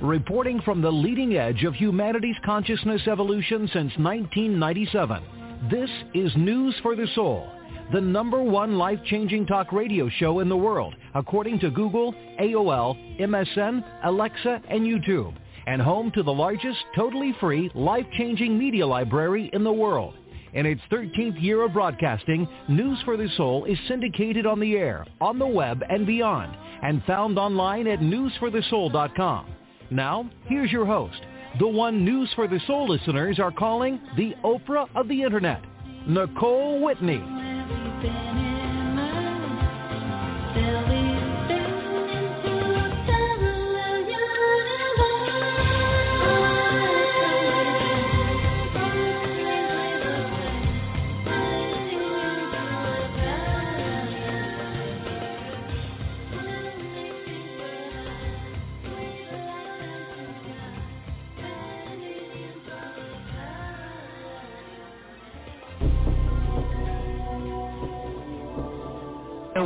Reporting from the leading edge of humanity's consciousness evolution since 1997, this is News for the Soul, the number one life-changing talk radio show in the world, according to Google, AOL, MSN, Alexa, and YouTube, and home to the largest totally free life-changing media library in the world. In its 13th year of broadcasting, News for the Soul is syndicated on the air, on the web, and beyond, and found online at newsforthesoul.com. Now, here's your host, the one News for the Soul listeners are calling the Oprah of the Internet, Nicole Whitney.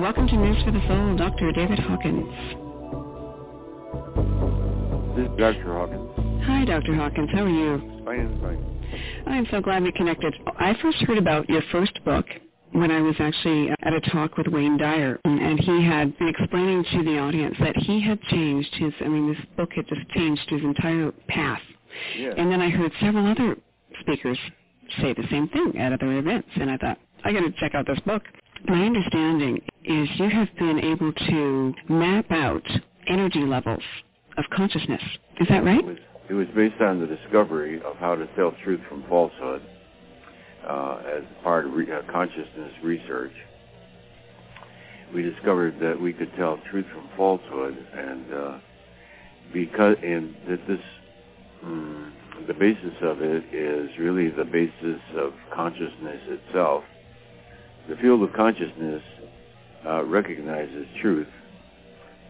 Welcome to News for the Soul, Dr. David Hawkins. This is Dr. Hawkins. Hi, Dr. Hawkins. How are you? Fine, fine. I'm so glad we connected. I first heard about your first book when I was actually at a talk with Wayne Dyer, and he had been explaining to the audience that he had changed his, I mean, this book had just changed his entire path. Yeah. And then I heard several other speakers say the same thing at other events, and I thought, I got to check out this book. My understanding is you have been able to map out energy levels of consciousness. Is that right? It was, it was based on the discovery of how to tell truth from falsehood uh, as part of re- uh, consciousness research. We discovered that we could tell truth from falsehood, and uh, because and that this um, the basis of it is really the basis of consciousness itself the field of consciousness uh, recognizes truth.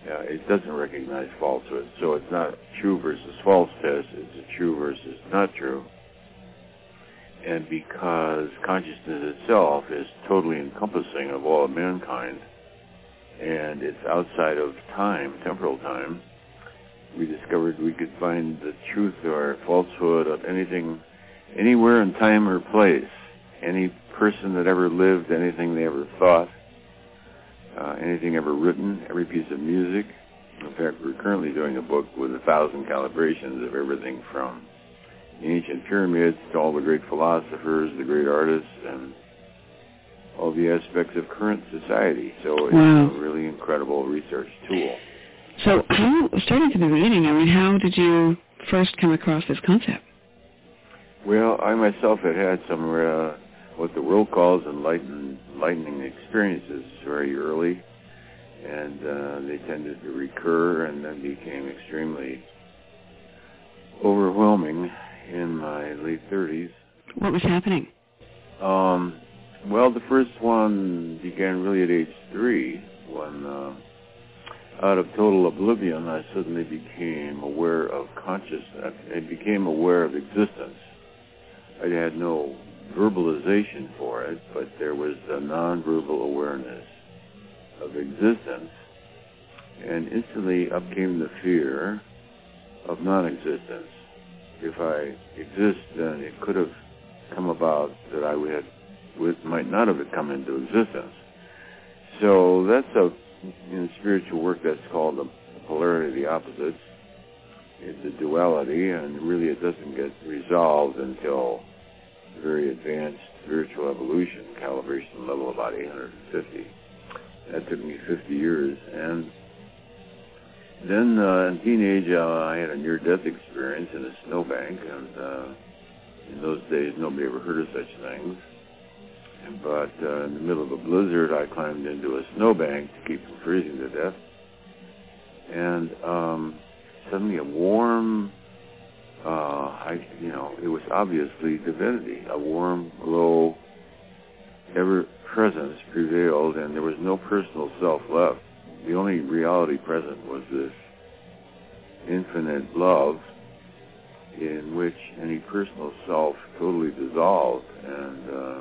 Uh, it doesn't recognize falsehood. So it's not true versus false test. It's a true versus not true. And because consciousness itself is totally encompassing of all of mankind, and it's outside of time, temporal time, we discovered we could find the truth or falsehood of anything, anywhere in time or place, any person that ever lived, anything they ever thought, uh, anything ever written, every piece of music. In fact, we're currently doing a book with a thousand calibrations of everything from the ancient pyramids to all the great philosophers, the great artists, and all the aspects of current society. So it's wow. a really incredible research tool. So how, starting from the beginning, I mean, how did you first come across this concept? Well, I myself had had some uh, what the world calls enlightened, enlightening experiences very early, and uh, they tended to recur and then became extremely overwhelming in my late 30s. What was happening? Um, well, the first one began really at age three when, uh, out of total oblivion, I suddenly became aware of consciousness. I became aware of existence. I had no verbalization for it, but there was a nonverbal awareness of existence. And instantly up came the fear of non-existence. If I exist, then it could have come about that I would, would might not have come into existence. So that's a in spiritual work that's called the polarity of the opposites. It's a duality, and really it doesn't get resolved until very advanced spiritual evolution calibration level about 850. That took me 50 years. And then uh, in teenage, uh, I had a near-death experience in a snowbank, and uh, in those days, nobody ever heard of such things. But uh, in the middle of a blizzard, I climbed into a snowbank to keep from freezing to death. And um, suddenly a warm uh, I, you know, it was obviously divinity. A warm glow, ever presence prevailed, and there was no personal self left. The only reality present was this infinite love, in which any personal self totally dissolved. And uh,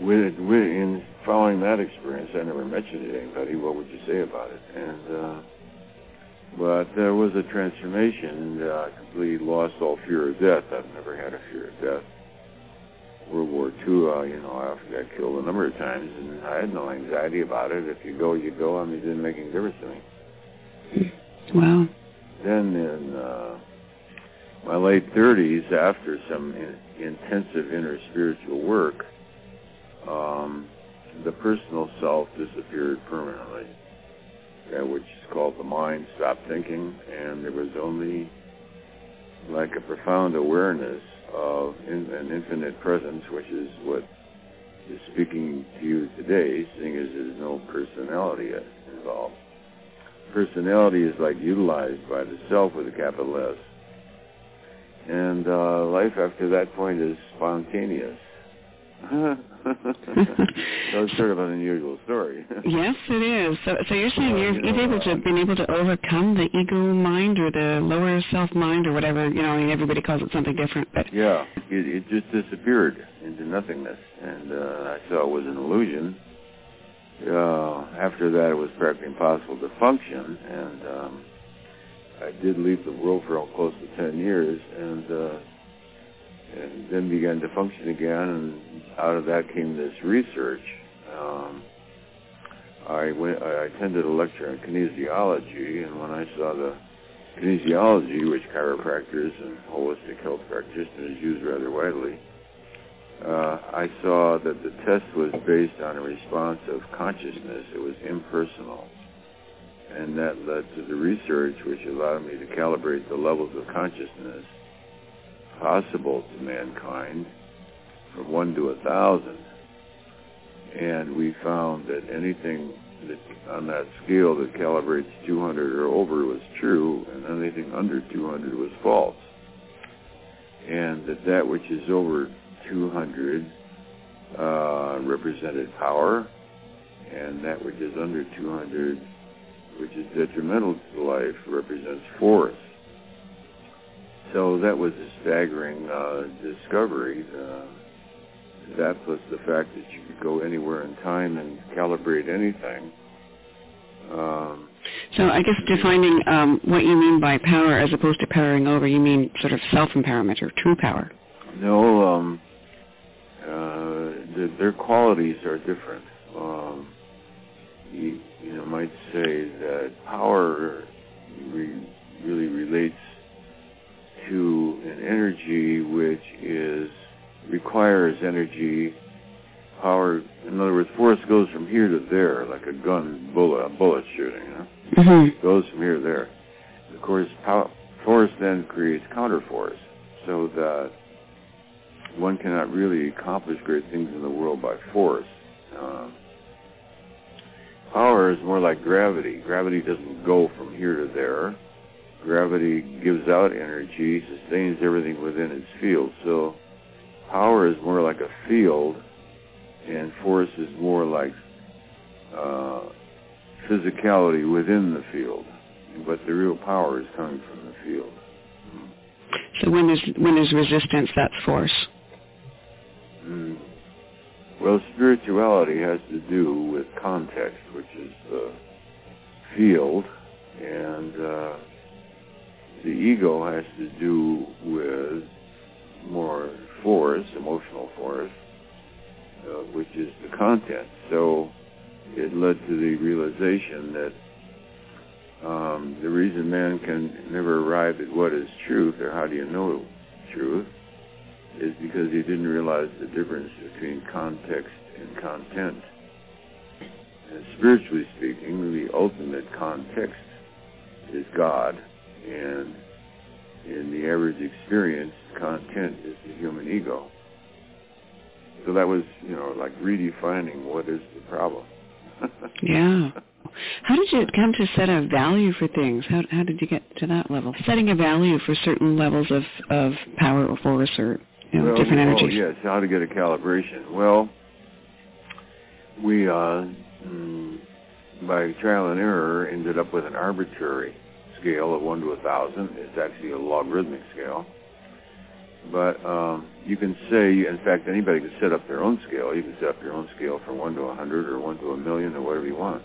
with, with, in following that experience, I never mentioned it to anybody. What would you say about it? And uh, but there was a transformation. And, uh, I completely lost all fear of death. I've never had a fear of death. World War II, uh, you know, I often got killed a number of times, and I had no anxiety about it. If you go, you go. I mean, it didn't make any difference to me. Wow. Then in uh, my late 30s, after some in, intensive inner spiritual work, um, the personal self disappeared permanently. That which called the mind stopped thinking, and there was only like a profound awareness of in, an infinite presence, which is what is speaking to you today, seeing as there's no personality involved. Personality is like utilized by the self with a capital S. And uh, life after that point is spontaneous. So it's sort of an unusual story. yes, it is. So, so you're saying you're, you have able to been able to overcome the ego mind or the lower self mind or whatever. You know, I mean, everybody calls it something different, but yeah, it, it just disappeared into nothingness, and uh, I saw it was an illusion. Uh, after that, it was practically impossible to function, and um, I did leave the world for close to ten years, and. Uh, and then began to function again, and out of that came this research. Um, I went, I attended a lecture on kinesiology, and when I saw the kinesiology, which chiropractors and holistic health practitioners use rather widely, uh, I saw that the test was based on a response of consciousness. It was impersonal. And that led to the research, which allowed me to calibrate the levels of consciousness possible to mankind from one to a thousand. And we found that anything that on that scale that calibrates 200 or over was true, and anything under 200 was false. And that that which is over 200 uh, represented power, and that which is under 200, which is detrimental to life, represents force. So that was a staggering uh, discovery. Uh, that plus the fact that you could go anywhere in time and calibrate anything. Um, so I guess defining um, what you mean by power as opposed to powering over, you mean sort of self-empowerment or true power. No, um, uh, the, their qualities are different. Um, you, you know, might say that power re- really relates to an energy which is requires energy power. In other words, force goes from here to there, like a gun bullet, a bullet shooting. You know? mm-hmm. Goes from here to there. Of course, power, force then creates counterforce, so that one cannot really accomplish great things in the world by force. Uh, power is more like gravity. Gravity doesn't go from here to there gravity gives out energy, sustains everything within its field. So power is more like a field, and force is more like uh, physicality within the field. But the real power is coming from the field. So when there's resistance, that's force. Mm. Well, spirituality has to do with context, which is the field, and uh, the ego has to do with more force, emotional force, uh, which is the content. So it led to the realization that um, the reason man can never arrive at what is truth, or how do you know truth, is because he didn't realize the difference between context and content. And spiritually speaking, the ultimate context is God and in the average experience, content is the human ego. So that was, you know, like redefining what is the problem. yeah. How did you come to set a value for things? How how did you get to that level? Setting a value for certain levels of of power or force or you know, well, different oh, energies. Yes, how to get a calibration. Well, we uh, mm, by trial and error ended up with an arbitrary scale of 1 to a 1,000. It's actually a logarithmic scale. But um, you can say, in fact, anybody can set up their own scale. You can set up your own scale from 1 to a 100 or 1 to a million or whatever you want.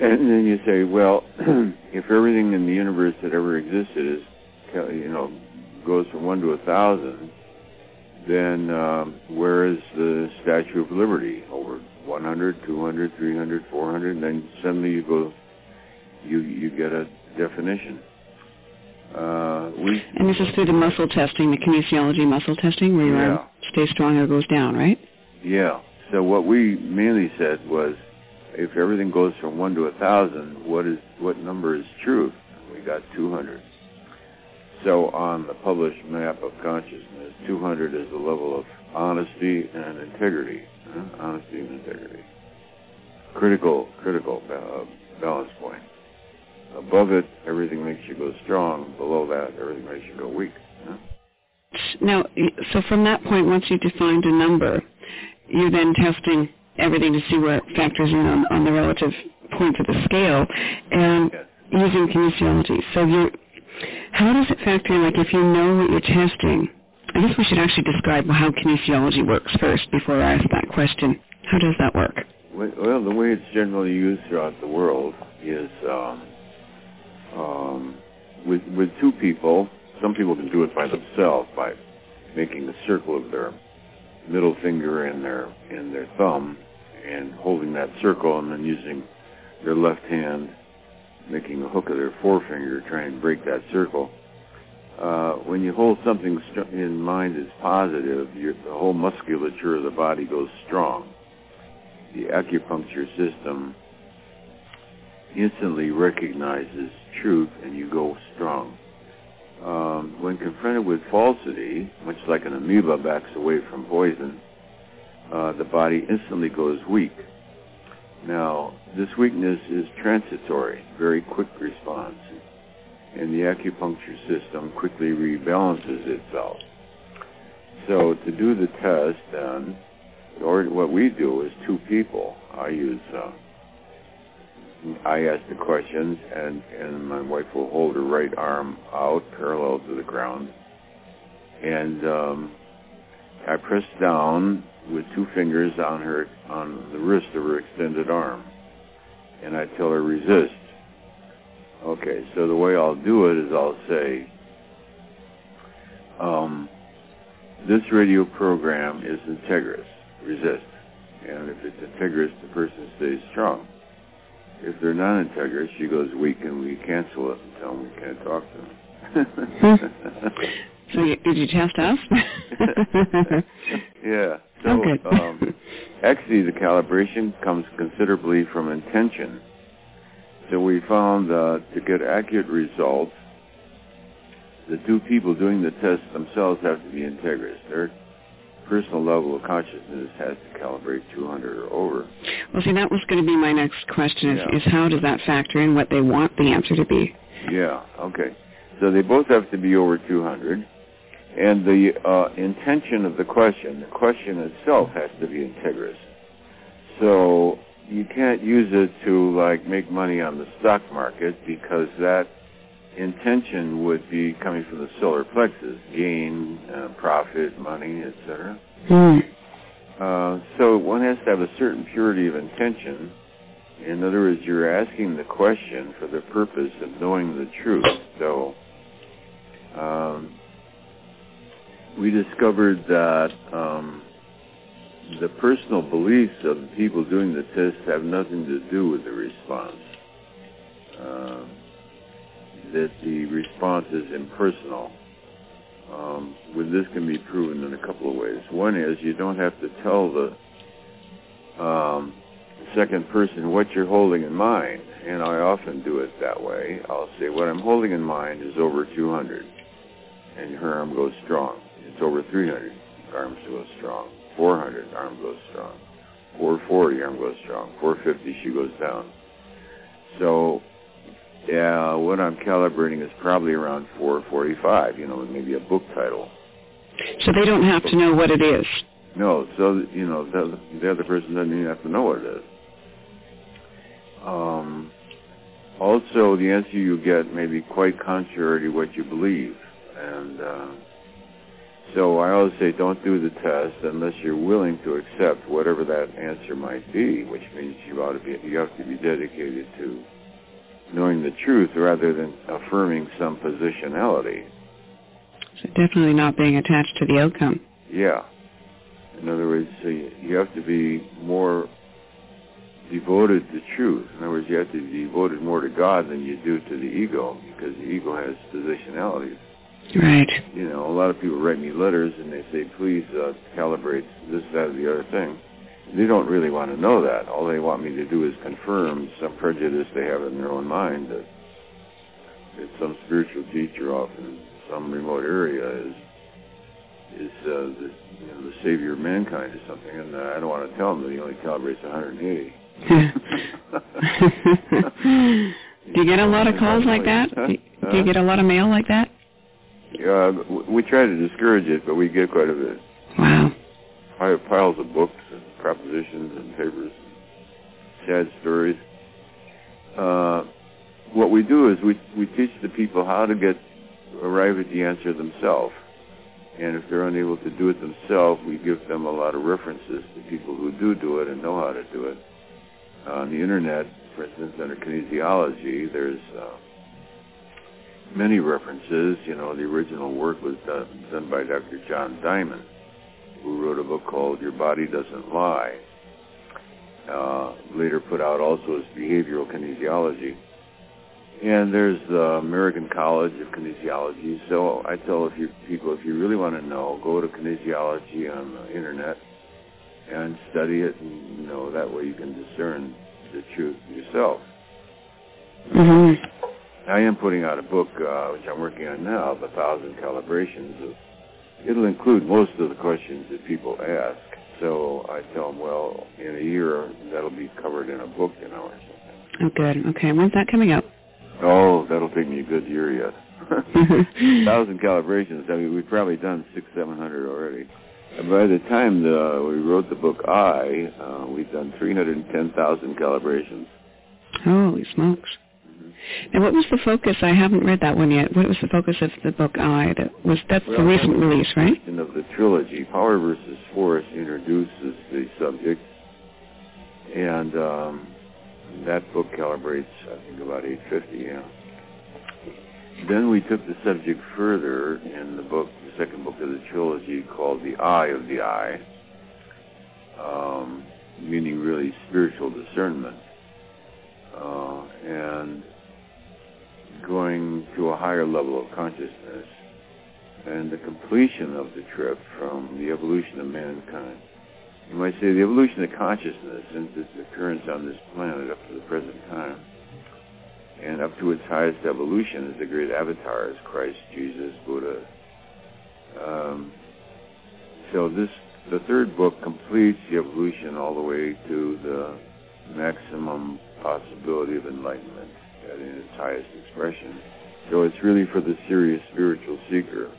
And then you say, well, if everything in the universe that ever existed is, you know, goes from 1 to a 1,000, then um, where is the Statue of Liberty? Over 100, 200, 300, 400, and then suddenly you go, you you get a definition. Uh, we, and this is through the muscle testing, the kinesiology muscle testing, where your yeah. arm stays strong or goes down, right? Yeah. So what we mainly said was, if everything goes from one to a thousand, what is what number is truth? We got 200. So on the published map of consciousness, 200 is the level of honesty and integrity. Huh? Honesty and integrity. Critical, critical uh, balance point. Above it, everything makes you go strong. Below that, everything makes you go weak. Huh? Now, so from that point, once you defined a number, you're then testing everything to see where it factors in on, on the relative points of the scale, and yes. using kinesiology. So you're how does it factor in, like if you know what you're testing? I guess we should actually describe how kinesiology works first before I ask that question. How does that work? Well, the way it's generally used throughout the world is um, with with two people. Some people can do it by themselves by making a circle of their middle finger and their and their thumb and holding that circle and then using their left hand making a hook of their forefinger trying to break that circle. Uh, when you hold something st- in mind as positive, your, the whole musculature of the body goes strong. The acupuncture system instantly recognizes truth and you go strong. Um, when confronted with falsity, much like an amoeba backs away from poison, uh, the body instantly goes weak. Now, this weakness is transitory, very quick response, and the acupuncture system quickly rebalances itself. So to do the test, then, or what we do is two people. I use, uh, I ask the questions, and, and my wife will hold her right arm out parallel to the ground, and um, I press down with two fingers on her on the wrist of her extended arm, and I tell her resist. Okay, so the way I'll do it is I'll say, um, this radio program is integrous, resist. And if it's integrous, the person stays strong. If they're non-integrous, she goes we can we cancel it and tell them we can't talk to them. so you, did you test us? yeah. So okay. um, actually, the calibration comes considerably from intention. So we found uh, to get accurate results, the two people doing the test themselves have to be integrous. Their personal level of consciousness has to calibrate 200 or over. Well, see, that was going to be my next question: is, Yeah. is how does that factor in what they want the answer to be? Yeah. Okay. So they both have to be over 200. And the uh, intention of the question, the question itself has to be integrous. So you can't use it to like make money on the stock market because that intention would be coming from the solar plexus, gain, uh, profit, money, etc. Hmm. Uh, so one has to have a certain purity of intention. In other words, you're asking the question for the purpose of knowing the truth. So um, we discovered that um, the personal beliefs of the people doing the test have nothing to do with the response. Uh, that the response is impersonal. Um, this can be proven in a couple of ways. One is you don't have to tell the um, second person what you're holding in mind, and I often do it that way. I'll say what I'm holding in mind is over 200, and her arm goes strong. It's over 300, arm goes strong. 400, arm goes strong. 440, arm goes strong. 450, she goes down. So yeah, what I'm calibrating is probably around 445, you know, maybe a book title. So they don't have to know what it is. No, so, you know, the, the other person doesn't even have to know what it is. Um, also, the answer you get may be quite contrary to what you believe. And uh, so I always say don't do the test unless you're willing to accept whatever that answer might be, which means you ought to be you have to be dedicated to knowing the truth rather than affirming some positionality. So definitely not being attached to the outcome. Yeah. In other words, so you have to be more devoted to truth. In other words, you have to be devoted more to God than you do to the ego, because the ego has positionalities. Right. You know, a lot of people write me letters and they say, please uh, calibrate this, that, or the other thing. They don't really want to know that. All they want me to do is confirm some prejudice they have in their own mind that, that some spiritual teacher off in some remote area is is uh, the, you know, the savior of mankind or something, and uh, I don't want to tell them that he only calibrates 180. do you get a lot of calls like that? Do you get a lot of mail like that? Yeah, we try to discourage it, but we get quite a bit. Wow. Piles of books and propositions and papers, sad stories. Uh, what we do is we we teach the people how to get arrive at the answer themselves. And if they're unable to do it themselves, we give them a lot of references to people who do do it and know how to do it. On the internet, for instance, under kinesiology, there's uh, many references. You know, the original work was done, done by Dr. John Diamond, who wrote a book called Your Body Doesn't Lie. Uh, later put out also as Behavioral Kinesiology. And there's the American College of Kinesiology. So I tell if you, people, if you really want to know, go to kinesiology on the internet and study it, and you know that way you can discern the truth yourself. Mm-hmm. I am putting out a book, uh, which I'm working on now, a thousand calibrations. Of, it'll include most of the questions that people ask. So I tell them, well, in a year that'll be covered in a book, you know, or something. Oh, good. Okay, when's that coming out? Oh, that'll take me a good year yet. thousand calibrations. I mean, we've probably done six, seven hundred already. And by the time the, we wrote the book I, uh, we've done 310,000 calibrations. Holy smokes. And what was the focus? I haven't read that one yet. What was the focus of the book I? That was that's well, the recent release, right? Of the trilogy, Power versus Force introduces the subject, and um, that book calibrates, I think, about 850. Yeah. Then we took the subject further in the book, the second book of the trilogy, called The Eye of the I, um, meaning really spiritual discernment, uh, and going to a higher level of consciousness, and the completion of the trip from the evolution of mankind. You might say the evolution of consciousness since its occurrence on this planet up to the present time and up to its highest evolution as the great avatars, Christ, Jesus, Buddha. Um, so this, the third book completes the evolution all the way to the maximum possibility of enlightenment in its highest expression. So it's really for the serious spiritual seeker.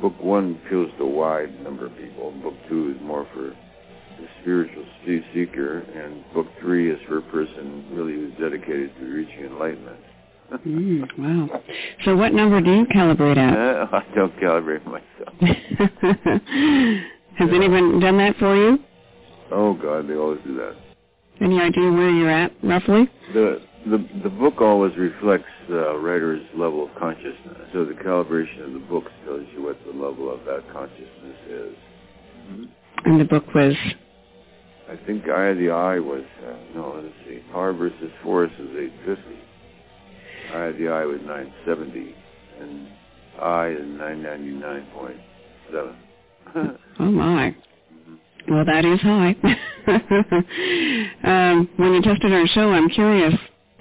Book one appeals to a wide number of people. Book two is more for the spiritual seeker, and book three is for a person really who's dedicated to reaching enlightenment. mm, wow. So what number do you calibrate at? Uh, I don't calibrate myself. Has yeah. anyone done that for you? Oh God, they always do that. Any idea where you're at, roughly? The the the book always reflects the writer's level of consciousness. So the calibration of the book tells you what the level of that consciousness is. Mm-hmm. And the book was I think Eye of the I was, uh, no, let's see, Power versus Force was 850. Eye of the I was 970. And I is 999.7. oh, my. Well, that is high. um, when you tested our show, I'm curious.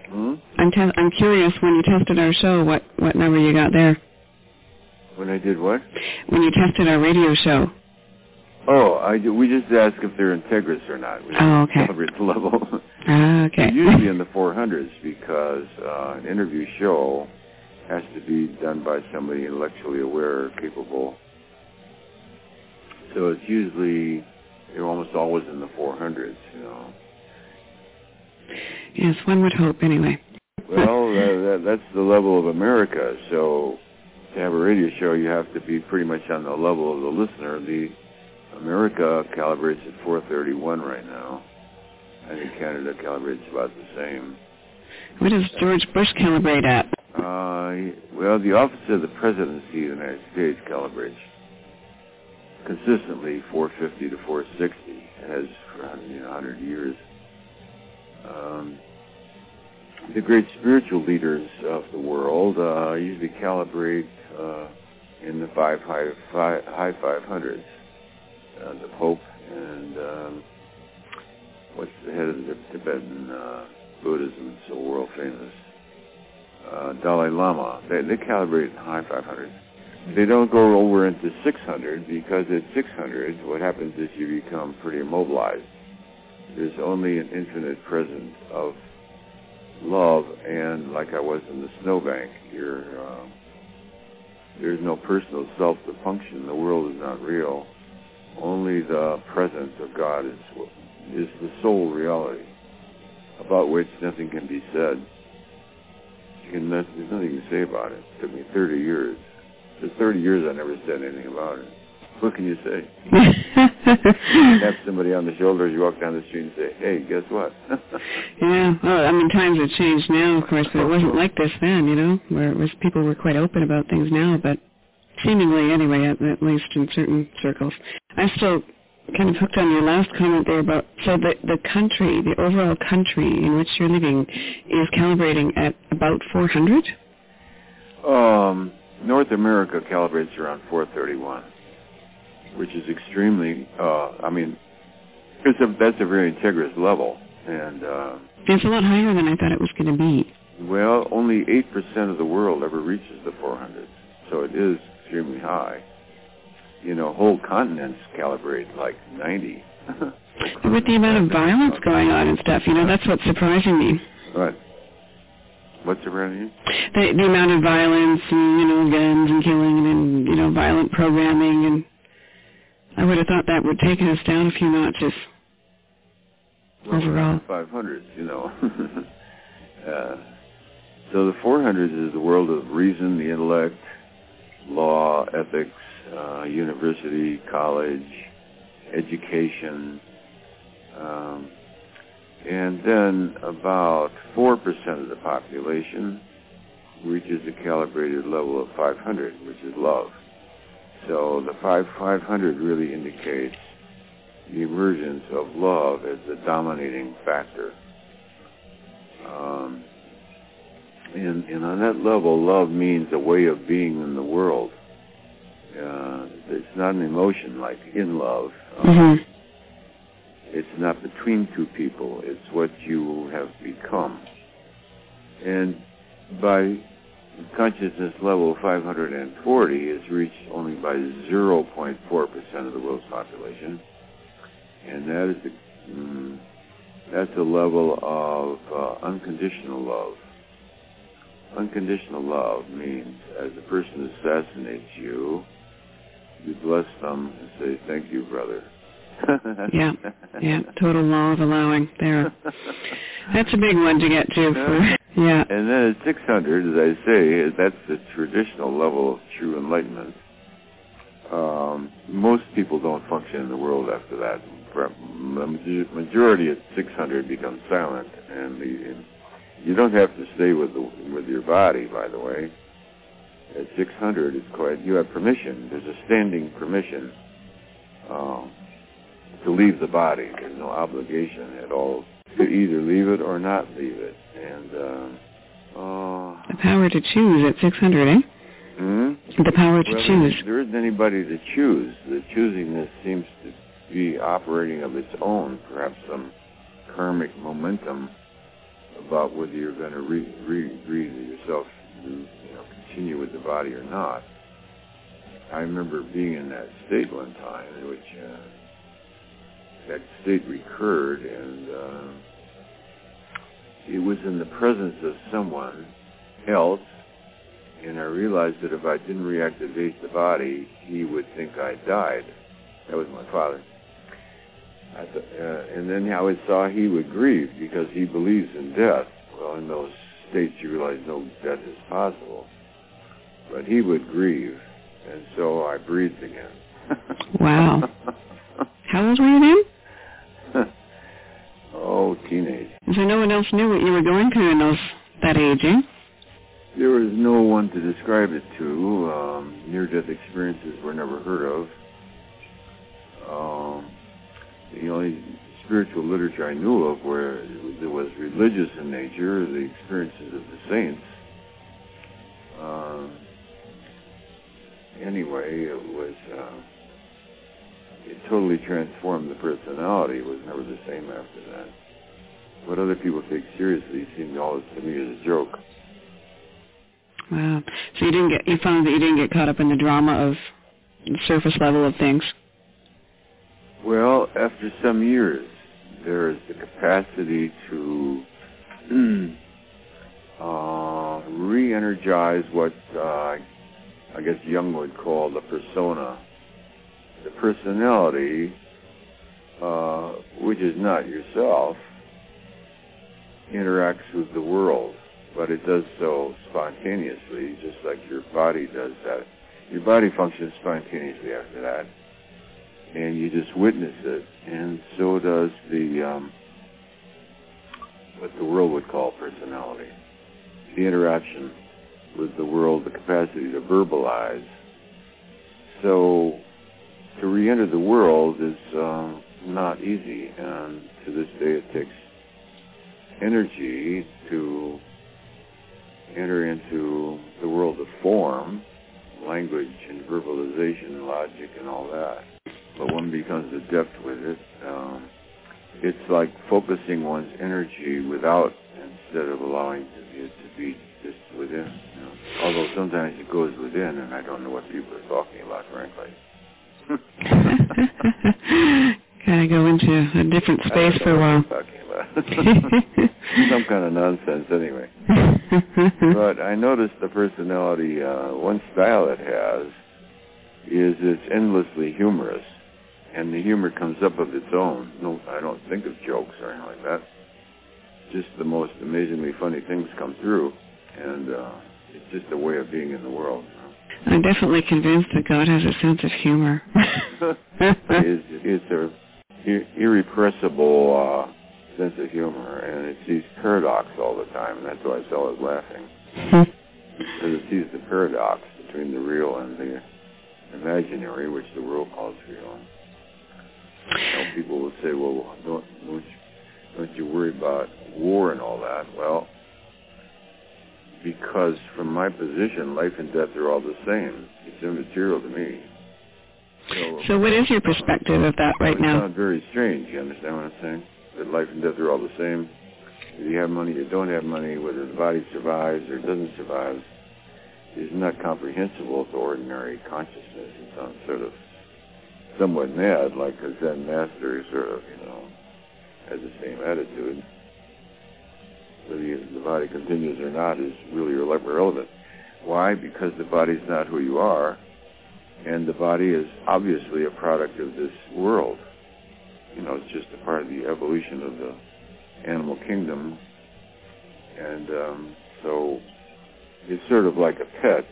Hmm? I'm, te- I'm curious when you tested our show, what, what number you got there? When I did what? When you tested our radio show. Oh, I, we just ask if they're integrous or not. We oh, okay. Calibrate the level. Ah, okay. usually in the 400s because uh, an interview show has to be done by somebody intellectually aware, or capable. So it's usually, you're almost always in the 400s, you know. Yes, one would hope anyway. well, uh, that, that's the level of America. So to have a radio show, you have to be pretty much on the level of the listener. The America calibrates at 431 right now. I think Canada calibrates about the same. What does George Bush calibrate at? Uh, well, the Office of the Presidency of the United States calibrates consistently 450 to 460. It has for you know, 100 years. Um, the great spiritual leaders of the world uh, usually calibrate uh, in the five high, five, high 500s. Uh, the Pope and um, what's the head of the Tibetan uh, Buddhism, so world famous, uh, Dalai Lama. They, they calibrate in high 500s. They don't go over into 600 because at 600, what happens is you become pretty immobilized. There's only an infinite presence of love, and like I was in the snowbank, you're, uh, there's no personal self to function. The world is not real. Only the presence of God is is the sole reality about which nothing can be said. You can, there's nothing to say about it. It took me 30 years. For 30 years, I never said anything about it. What can you say? Tap somebody on the shoulder as you walk down the street and say, "Hey, guess what?" yeah. Well, I mean, times have changed now, of course, but it wasn't like this then. You know, where it was people were quite open about things now, but seemingly anyway, at, at least in certain circles. I'm still kind of hooked on your last comment there about so the the country, the overall country in which you're living, is calibrating at about 400. Um, North America calibrates around 431, which is extremely. Uh, I mean, it's a that's a very integrous level, and uh, it's a lot higher than I thought it was going to be. Well, only eight percent of the world ever reaches the 400, so it is extremely high. You know, whole continents calibrate like 90. With the amount of violence going on and stuff, you know, that's what's surprising me. What? What's surprising you? The, the amount of violence and, you know, guns and killing and, you know, violent programming and I would have thought that would take us down a few notches well, overall. 500s, you know. uh, so the 400s is the world of reason, the intellect, law, ethics, uh, university, college, education, um, and then about 4% of the population reaches a calibrated level of 500, which is love. So the 5, 500 really indicates the emergence of love as the dominating factor. Um, and, and on that level, love means a way of being in the world. Uh, it's not an emotion like in love. Um, mm-hmm. It's not between two people. It's what you have become. And by consciousness level 540 is reached only by 0.4% of the world's population. And that is the, mm, that's a level of uh, unconditional love. Unconditional love means as a person assassinates you, you bless them and say, thank you, brother. Yeah, yeah, total law of allowing there. That's a big one to get to. For, yeah. And then at 600, as I say, that's the traditional level of true enlightenment. Um, most people don't function in the world after that. The majority at 600 becomes silent, and, the, and you don't have to stay with the, with your body, by the way at 600 it's quite, you have permission. There's a standing permission um, to leave the body. There's no obligation at all to either leave it or not leave it. And uh, uh, the power to choose at 600, eh? Hmm? The power to well, choose. There isn't anybody to choose. The choosingness seems to be operating of its own, perhaps some karmic momentum about whether you're going to re- re- yourself to continue with the body or not. I remember being in that state one time in which uh, that state recurred, and uh, it was in the presence of someone else, and I realized that if I didn't reactivate the body, he would think I died. That was my father. I th- uh, and then how I saw he would grieve because he believes in death. Well, in those states you realize no death is possible. But he would grieve, and so I breathed again. wow. How old were you then? oh, teenage. So no one else knew what you were going through in those that aging. There was no one to describe it to. Um, near-death experiences were never heard of. Um, the only spiritual literature I knew of where it was religious in nature, the experiences of the saints. Uh, anyway, it was uh, it totally transformed the personality. It was never the same after that. What other people take seriously seemed always to me as a joke. Wow. So you didn't get you found that you didn't get caught up in the drama of the surface level of things. Well, after some years, there is the capacity to uh, re-energize what uh, I guess Jung would call the persona, the personality, uh, which is not yourself, interacts with the world, but it does so spontaneously, just like your body does that. Your body functions spontaneously after that and you just witness it. And so does the um, what the world would call personality, the interaction with the world, the capacity to verbalize. So to re-enter the world is um, not easy, and to this day it takes energy to enter into the world of form, language and verbalization logic and all that but one becomes adept with it. Um, it's like focusing one's energy without instead of allowing it to be just within. You know? Although sometimes it goes within, and I don't know what people are talking about, frankly. kind of go into a different space for a while. Talking about some kind of nonsense, anyway. but I noticed the personality. Uh, one style it has is it's endlessly humorous and the humor comes up of its own. No, I don't think of jokes or anything like that. Just the most amazingly funny things come through, and uh, it's just a way of being in the world. I'm definitely convinced that God has a sense of humor. it's, it's a irrepressible uh, sense of humor, and it sees paradox all the time, and that's why it's always laughing. because it sees the paradox between the real and the imaginary, which the world calls real. You know, people will say, well, don't, don't, you, don't you worry about war and all that? Well, because from my position, life and death are all the same. It's immaterial to me. So, so what is your perspective of that right now? It's not very strange. You understand what I'm saying? That life and death are all the same. Whether you have money or don't have money, whether the body survives or doesn't survive, is not comprehensible to ordinary consciousness. It's on sort of somewhat mad, like a Zen master sort of, you know, has the same attitude. Whether the body continues or not is really irrelevant. Why? Because the body's not who you are, and the body is obviously a product of this world. You know, it's just a part of the evolution of the animal kingdom, and um, so it's sort of like a pet.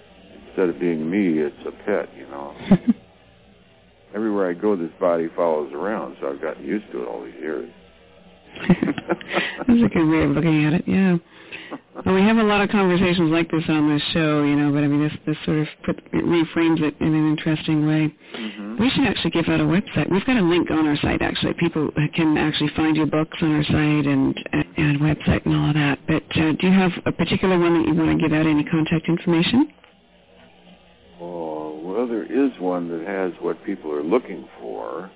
Instead of being me, it's a pet. You know. everywhere I go, this body follows around. So I've gotten used to it all these years. That's a good way of looking at it. Yeah. Well, we have a lot of conversations like this on this show, you know, but I mean, this this sort of put, it reframes it in an interesting way. Mm-hmm. We should actually give out a website. We've got a link on our site. Actually, people can actually find your books on our site and and website and all of that. But uh, do you have a particular one that you want to give out? Any contact information? Oh, well, there is one that has what people are looking for.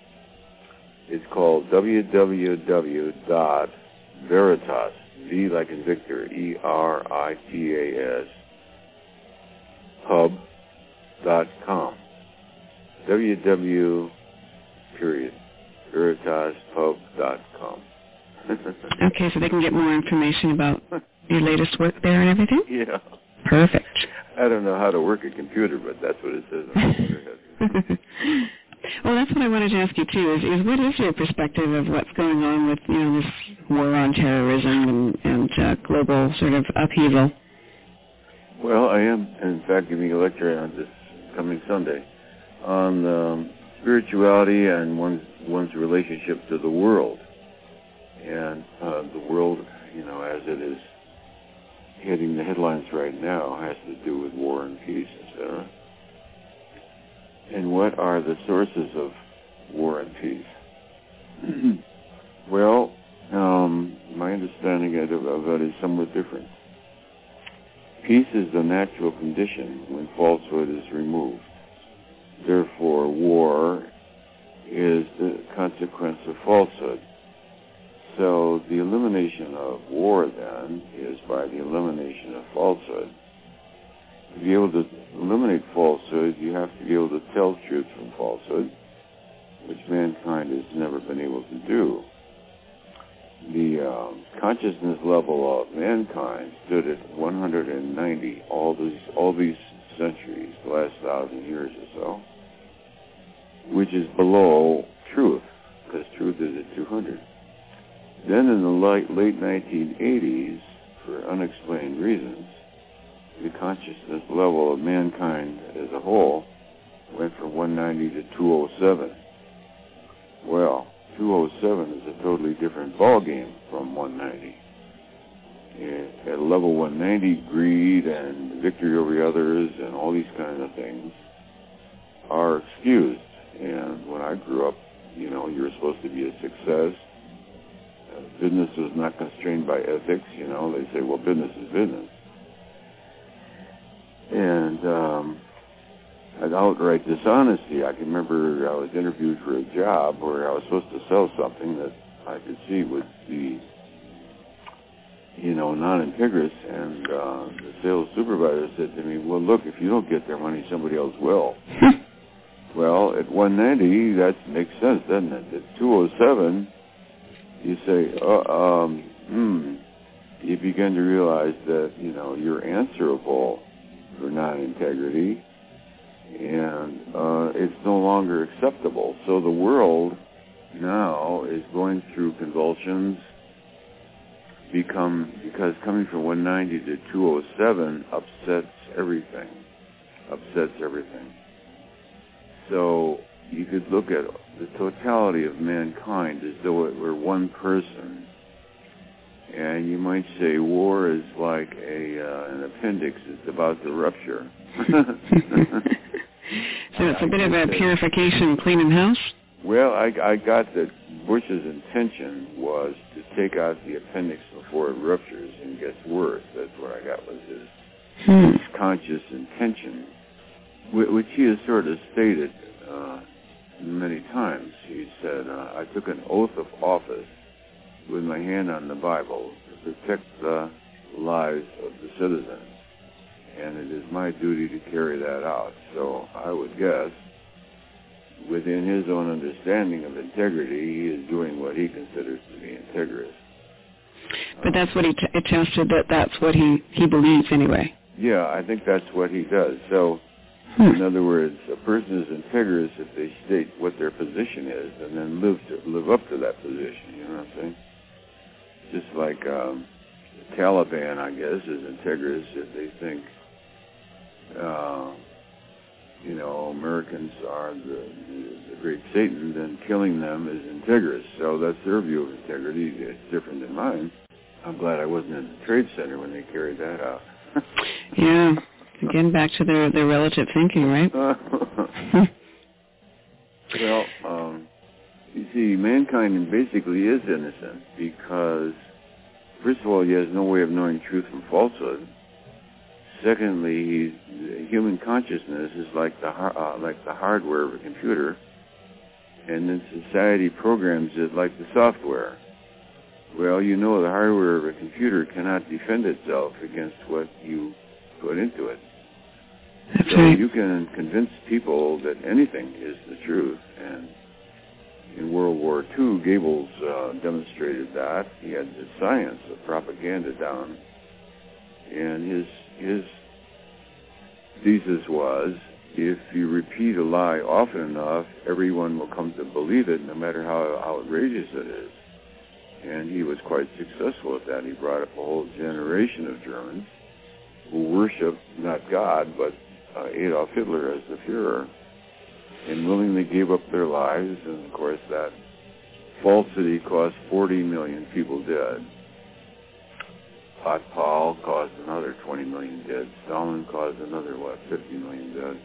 It's called www.veritas, V like in Victor, E-R-I-T-A-S, pub.com. www, period, veritaspub.com. okay, so they can get more information about your latest work there and everything? Yeah. Perfect. I don't know how to work a computer, but that's what it says on the computer. well, that's what I wanted to ask you too. Is, is what is your perspective of what's going on with you know this war on terrorism and, and uh, global sort of upheaval. Well, I am, in fact, giving a lecture on this coming Sunday on um, spirituality and one's one's relationship to the world, and uh, the world, you know, as it is hitting the headlines right now, has to do with war and peace, etc. And what are the sources of war and peace? well, um, my understanding of, of that is somewhat different. Peace is the natural condition when falsehood is removed. Therefore, war is the consequence of falsehood. So the elimination of war then is by the elimination of falsehood. To be able to eliminate falsehood, you have to be able to tell truth from falsehood, which mankind has never been able to do. The uh, consciousness level of mankind stood at 190 all these all these centuries, the last thousand years or so which is below truth, because truth is at 200. Then in the late, late 1980s, for unexplained reasons, the consciousness level of mankind as a whole went from 190 to 207. Well, 207 is a totally different ballgame from 190. At level 190, greed and victory over others and all these kinds of things are excused and when I grew up, you know, you were supposed to be a success. Uh, business was not constrained by ethics. You know, they say, well, business is business. And um, an outright dishonesty. I can remember I was interviewed for a job where I was supposed to sell something that I could see would be, you know, non-integrous. And uh, the sales supervisor said to me, well, look, if you don't get their money, somebody else will. Well, at 190, that makes sense, doesn't it? At 207, you say, uh, um, hmm, you begin to realize that, you know, you're answerable for non-integrity, and uh, it's no longer acceptable. So the world now is going through convulsions, become, because coming from 190 to 207 upsets everything, upsets everything. So you could look at the totality of mankind as though it were one person. And you might say war is like a uh, an appendix that's about to rupture. so it's a bit of a purification, cleaning house. Well, I, I got that Bush's intention was to take out the appendix before it ruptures and gets worse. That's what I got was his, hmm. his conscious intention which he has sort of stated uh, many times. He said, uh, I took an oath of office with my hand on the Bible to protect the lives of the citizens, and it is my duty to carry that out. So I would guess, within his own understanding of integrity, he is doing what he considers to be integrous. But that's what he t- attested that that's what he, he believes anyway. Yeah, I think that's what he does. So Hmm. In other words, a person is integrous if they state what their position is and then live to live up to that position. You know what I'm saying? Just like um, the Taliban, I guess, is integrous if they think, uh, you know, Americans are the, the, the great Satan, then killing them is integrous. So that's their view of integrity. It's different than mine. I'm glad I wasn't in the trade center when they carried that out. yeah. Again, back to their their relative thinking, right? well, you see, mankind basically is innocent because, first of all, he has no way of knowing truth from falsehood. Secondly, human consciousness is like the uh, like the hardware of a computer, and then society programs it like the software. Well, you know the hardware of a computer cannot defend itself against what you put into it. That's so right. you can convince people that anything is the truth. And in World War II, Goebbels uh, demonstrated that. He had the science of propaganda down. And his, his thesis was, if you repeat a lie often enough, everyone will come to believe it, no matter how outrageous it is. And he was quite successful at that. He brought up a whole generation of Germans who worshiped not God, but uh, Adolf Hitler as the Fuhrer, and willingly gave up their lives. And of course, that falsity cost 40 million people dead. Pot Paul caused another 20 million dead. Stalin caused another, what, 50 million dead.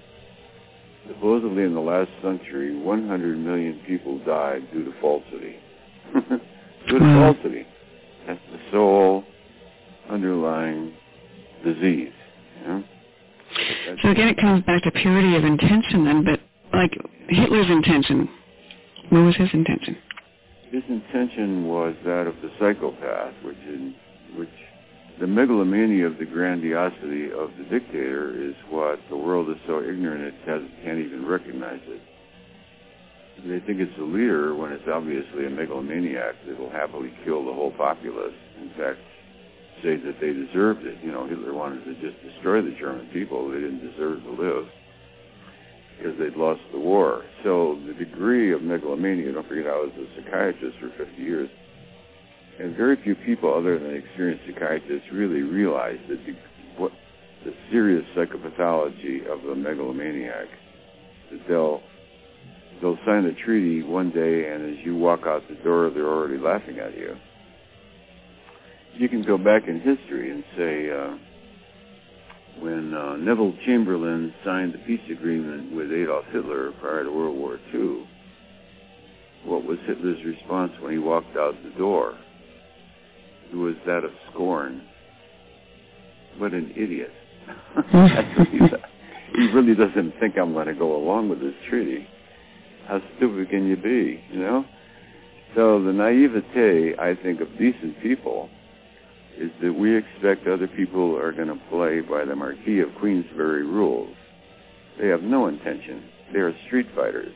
Supposedly in the last century, 100 million people died due to falsity. due to hmm. falsity. That's the sole underlying disease. Yeah? So again, it comes back to purity of intention then, but like Hitler's intention, what was his intention? His intention was that of the psychopath, which in which the megalomania of the grandiosity of the dictator is what the world is so ignorant it can't even recognize it. They think it's a leader when it's obviously a megalomaniac that will happily kill the whole populace. In fact, say that they deserved it. You know, Hitler wanted to just destroy the German people. They didn't deserve to live because they'd lost the war. So the degree of megalomania, don't forget I was a psychiatrist for 50 years, and very few people other than experienced psychiatrists really realize the, what the serious psychopathology of a megalomaniac. That they'll they'll sign a treaty one day, and as you walk out the door, they're already laughing at you. You can go back in history and say uh, when uh, Neville Chamberlain signed the peace agreement with Adolf Hitler prior to World War II. What was Hitler's response when he walked out the door? It was that of scorn. What an idiot. he really doesn't think I'm going to go along with this treaty. How stupid can you be, you know? So the naivete, I think, of decent people is that we expect other people are going to play by the Marquis of Queensberry rules. They have no intention. They are street fighters.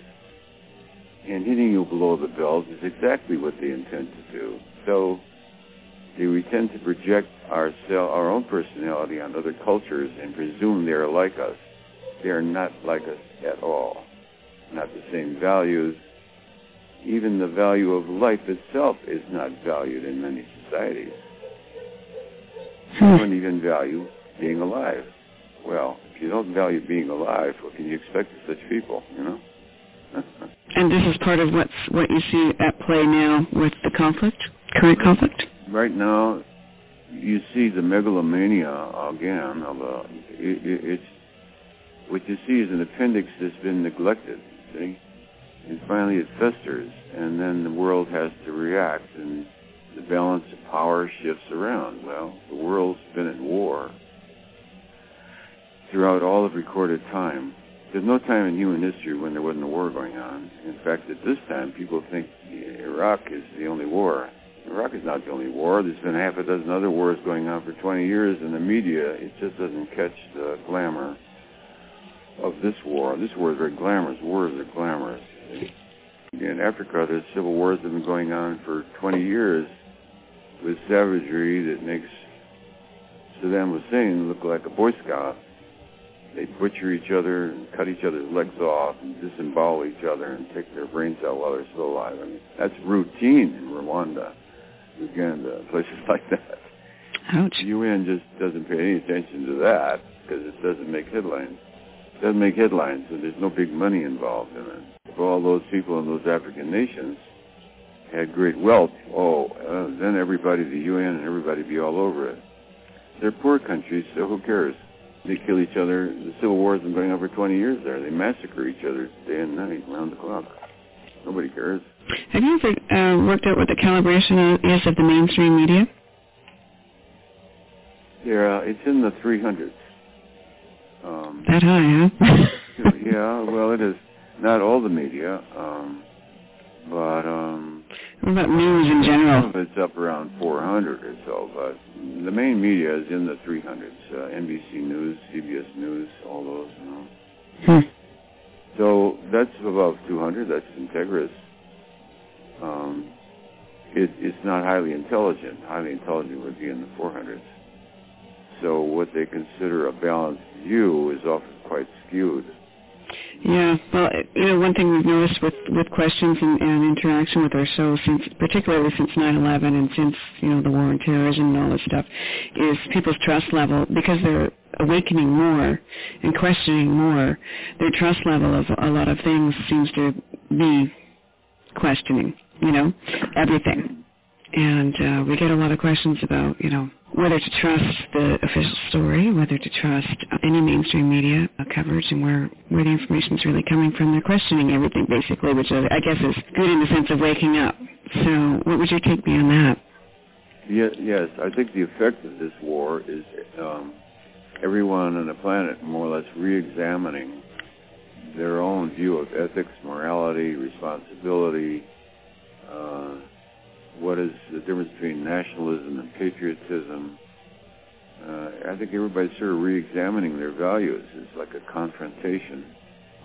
And hitting you below the belt is exactly what they intend to do. So we tend to project our, our own personality on other cultures and presume they are like us. They are not like us at all. Not the same values. Even the value of life itself is not valued in many societies. Hmm. don't even value being alive. Well, if you don't value being alive, what can you expect of such people, you know? and this is part of what's what you see at play now with the conflict, current conflict? right now, you see the megalomania again of a. It, it, it's what you see is an appendix that's been neglected. See, and finally it festers, and then the world has to react, and the balance of power shifts around. Well, the world's been at war throughout all of recorded time. There's no time in human history when there wasn't a war going on. In fact, at this time, people think Iraq is the only war. Iraq is not the only war. There's been half a dozen other wars going on for 20 years, and the media, it just doesn't catch the glamour of this war. This war is very glamorous. Wars are glamorous. In Africa, there's civil wars that have been going on for 20 years with savagery that makes Saddam Hussein look like a Boy Scout. They butcher each other and cut each other's legs off and disembowel each other and take their brains out while they're still alive. I mean, that's routine in Rwanda. Uganda, places like that. Ouch. The UN just doesn't pay any attention to that because it doesn't make headlines. It doesn't make headlines, and there's no big money involved in it. If all those people in those African nations had great wealth, oh, uh, then everybody, the UN and everybody be all over it. They're poor countries, so who cares? They kill each other. The civil war has been going on for 20 years there. They massacre each other day and night, round the clock. Nobody cares. Have you ever uh, worked out what the calibration is of the mainstream media? Yeah, it's in the 300s. Um, that high, huh? yeah, well, it is. Not all the media, um, but... Um, what about news in general? It's up around 400 or so, but the main media is in the 300s. Uh, NBC News, CBS News, all those, you know. Hmm. So that's above 200. That's Integrous. Um, it, it's not highly intelligent. Highly intelligent would be in the 400s. So what they consider a balanced view is often quite skewed. Yeah, well, you know, one thing we've noticed with with questions and, and interaction with our show, since particularly since 9/11 and since you know the war on terrorism and all this stuff, is people's trust level because they're awakening more and questioning more. Their trust level of a lot of things seems to be questioning. You know, everything, and uh, we get a lot of questions about you know whether to trust the official story, whether to trust any mainstream media coverage, and where where the information is really coming from. They're questioning everything basically, which I guess is good in the sense of waking up. So, what would your take be on that? Yes, yes, I think the effect of this war is um, everyone on the planet more or less re-examining their own view of ethics, morality, responsibility. Uh, what is the difference between nationalism and patriotism. Uh, I think everybody's sort of re-examining their values. It's like a confrontation,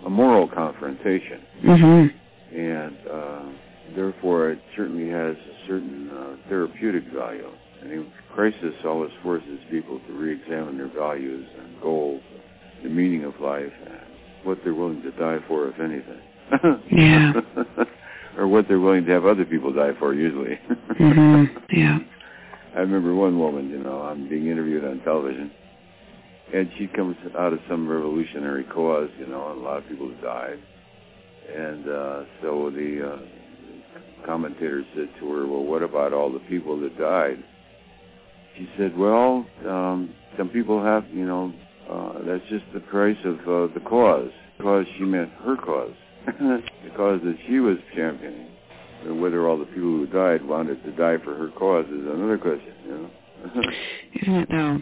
a moral confrontation, mm-hmm. and uh, therefore it certainly has a certain uh, therapeutic value. And in crisis always forces people to re-examine their values and goals, the meaning of life, and what they're willing to die for, if anything. yeah. or what they're willing to have other people die for usually. mm-hmm. Yeah. I remember one woman, you know, I'm being interviewed on television, and she comes out of some revolutionary cause, you know, and a lot of people have died. And uh, so the uh, commentator said to her, well, what about all the people that died? She said, well, um, some people have, you know, uh, that's just the price of uh, the cause. Because she meant her cause. the cause that she was championing. And whether all the people who died wanted to die for her cause is another question, you know. Isn't it though?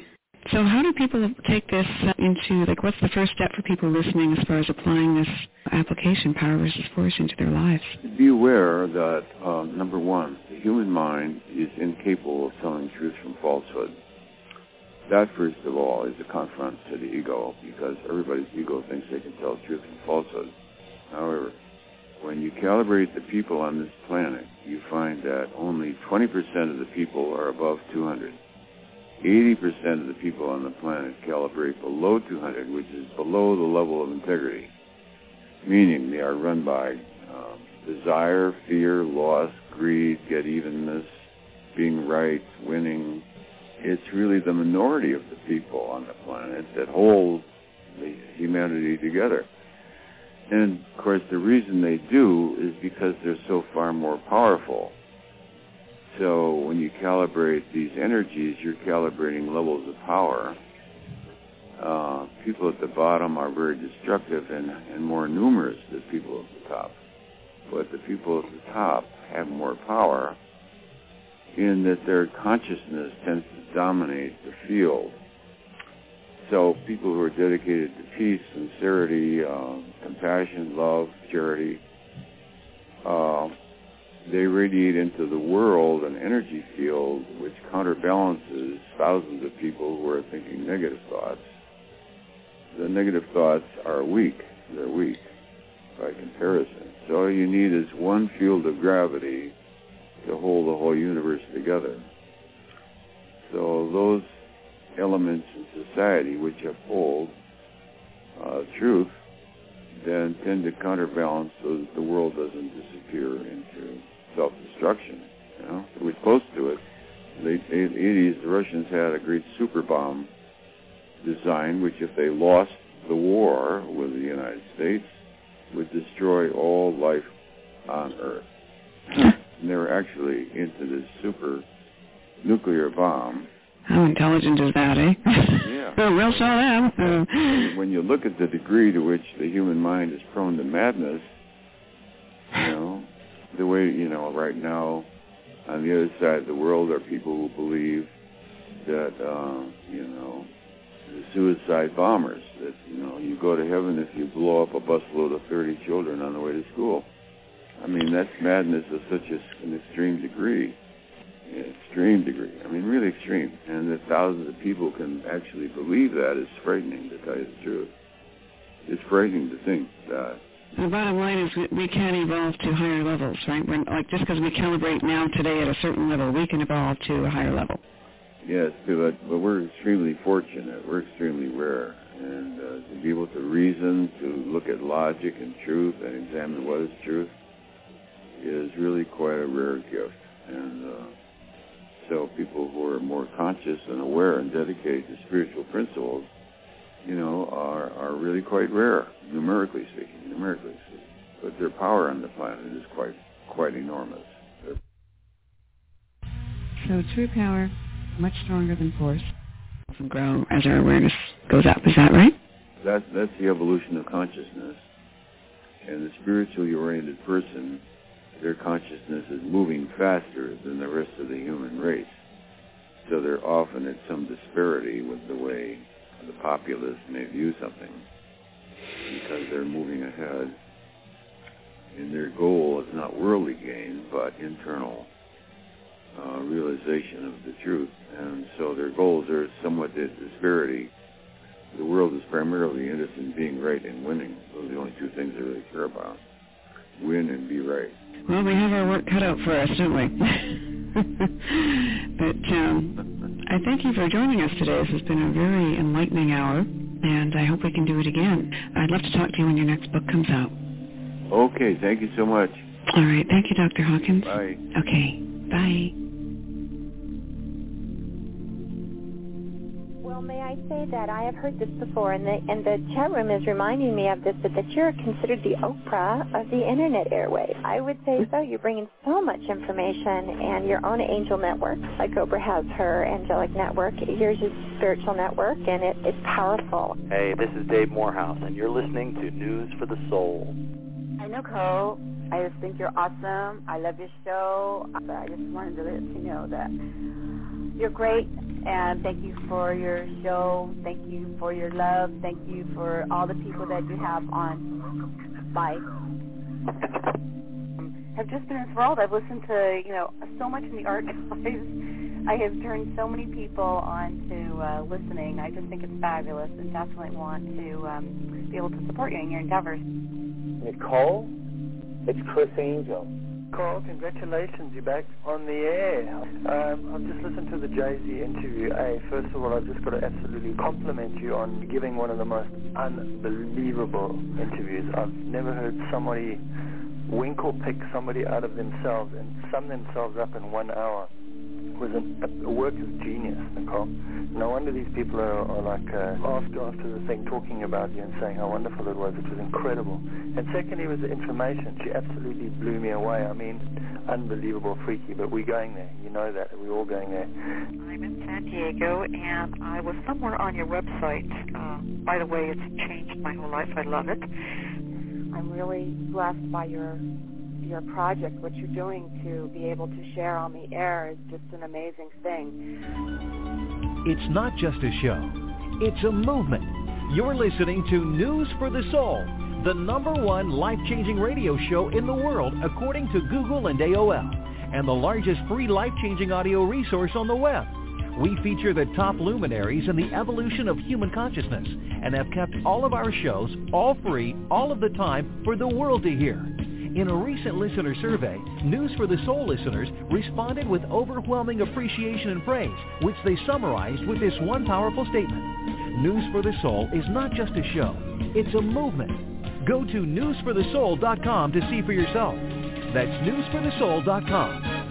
So how do people take this into, like, what's the first step for people listening as far as applying this application, power versus force, into their lives? Be aware that, um, number one, the human mind is incapable of telling truth from falsehood. That, first of all, is a confront to the ego, because everybody's ego thinks they can tell truth from falsehood. However, when you calibrate the people on this planet, you find that only 20% of the people are above 200. 80% of the people on the planet calibrate below 200, which is below the level of integrity, meaning they are run by um, desire, fear, loss, greed, get evenness, being right, winning. It's really the minority of the people on the planet that hold the humanity together. And of course, the reason they do is because they're so far more powerful. So when you calibrate these energies, you're calibrating levels of power. Uh, people at the bottom are very destructive and, and more numerous than people at the top. But the people at the top have more power in that their consciousness tends to dominate the field so people who are dedicated to peace, sincerity, uh, compassion, love, charity, uh, they radiate into the world an energy field which counterbalances thousands of people who are thinking negative thoughts. The negative thoughts are weak. They're weak by comparison. So all you need is one field of gravity to hold the whole universe together. So those elements in society which uphold uh, truth then tend to counterbalance so that the world doesn't disappear into self-destruction. You know, we're close to it. In the 80s, the Russians had a great super bomb design, which if they lost the war with the United States, would destroy all life on Earth. and they were actually into this super nuclear bomb how intelligent is that, eh? Yeah. we'll show them. Uh, when you look at the degree to which the human mind is prone to madness, you know, the way, you know, right now, on the other side of the world are people who believe that, uh, you know, the suicide bombers, that, you know, you go to heaven if you blow up a busload of 30 children on the way to school. I mean, that's madness of such a, an extreme degree extreme degree. I mean, really extreme. And that thousands of people can actually believe that is frightening, to tell you the truth. It's frightening to think that. The bottom line is we can evolve to higher levels, right? When, like just because we calibrate now today at a certain level, we can evolve to a higher level. Yes, but, but we're extremely fortunate. We're extremely rare, and uh, to be able to reason, to look at logic and truth and examine what is truth is really quite a rare gift. And uh, so people who are more conscious and aware and dedicated to spiritual principles, you know, are, are really quite rare, numerically speaking, numerically speaking. But their power on the planet is quite quite enormous. So true power, much stronger than force, and grow as our awareness goes up. Is that right? That's that's the evolution of consciousness. And the spiritually oriented person their consciousness is moving faster than the rest of the human race. So they're often at some disparity with the way the populace may view something because they're moving ahead and their goal is not worldly gain but internal uh, realization of the truth. And so their goals are somewhat at disparity. The world is primarily interested in being right and winning. Those are the only two things they really care about. Win and be right. Well, we have our work cut out for us, don't we? but um, I thank you for joining us today. This has been a very enlightening hour, and I hope we can do it again. I'd love to talk to you when your next book comes out. Okay, thank you so much. All right, thank you, Dr. Hawkins. Bye. Okay, bye. I say that I have heard this before, and the and the chat room is reminding me of this, but that you're considered the Oprah of the internet airwaves. I would say so. You're bringing so much information, and your own angel network, like Oprah has her angelic network. Yours is spiritual network, and it, it's powerful. Hey, this is Dave Morehouse, and you're listening to News for the Soul. Hi, Nicole. I just think you're awesome. I love your show. I just wanted to let you know that you're great and thank you for your show. Thank you for your love. Thank you for all the people that you have on. Bye. I've just been enthralled. I've listened to you know so much in the art. I have turned so many people on to uh, listening. I just think it's fabulous, and definitely want to um, be able to support you in your endeavors. Nicole, it's Chris Angel. Carl, congratulations, you're back on the air. Um, I've just listened to the JZ interview. Hey, first of all, I've just got to absolutely compliment you on giving one of the most unbelievable interviews. I've never heard somebody winkle pick somebody out of themselves and sum themselves up in one hour was a, a work of genius, Nicole. No wonder these people are, are like uh, after after the thing talking about you and saying how wonderful it was. It was incredible. And secondly was the information. She absolutely blew me away. I mean, unbelievable, freaky. But we're going there. You know that. We're all going there. I'm in San Diego, and I was somewhere on your website. Uh, by the way, it's changed my whole life. I love it. I'm really blessed by your your project, what you're doing to be able to share on the air is just an amazing thing. It's not just a show. It's a movement. You're listening to News for the Soul, the number one life-changing radio show in the world according to Google and AOL, and the largest free life-changing audio resource on the web. We feature the top luminaries in the evolution of human consciousness and have kept all of our shows all free all of the time for the world to hear. In a recent listener survey, News for the Soul listeners responded with overwhelming appreciation and praise, which they summarized with this one powerful statement. News for the Soul is not just a show, it's a movement. Go to newsforthesoul.com to see for yourself. That's newsforthesoul.com.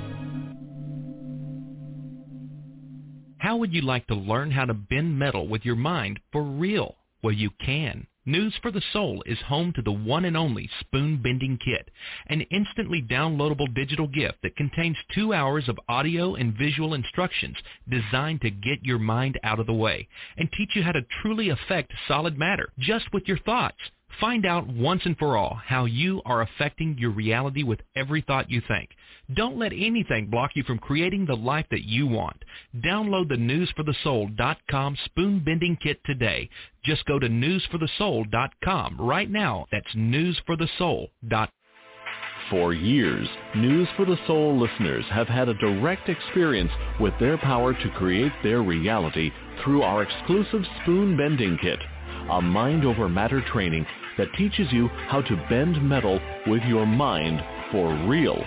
How would you like to learn how to bend metal with your mind for real? Well, you can. News for the Soul is home to the one and only Spoon Bending Kit, an instantly downloadable digital gift that contains two hours of audio and visual instructions designed to get your mind out of the way and teach you how to truly affect solid matter just with your thoughts. Find out once and for all how you are affecting your reality with every thought you think. Don't let anything block you from creating the life that you want. Download the newsforthesoul.com spoon bending kit today. Just go to newsforthesoul.com right now. That's newsforthesoul.com. For years, News for the Soul listeners have had a direct experience with their power to create their reality through our exclusive spoon bending kit, a mind over matter training that teaches you how to bend metal with your mind for real.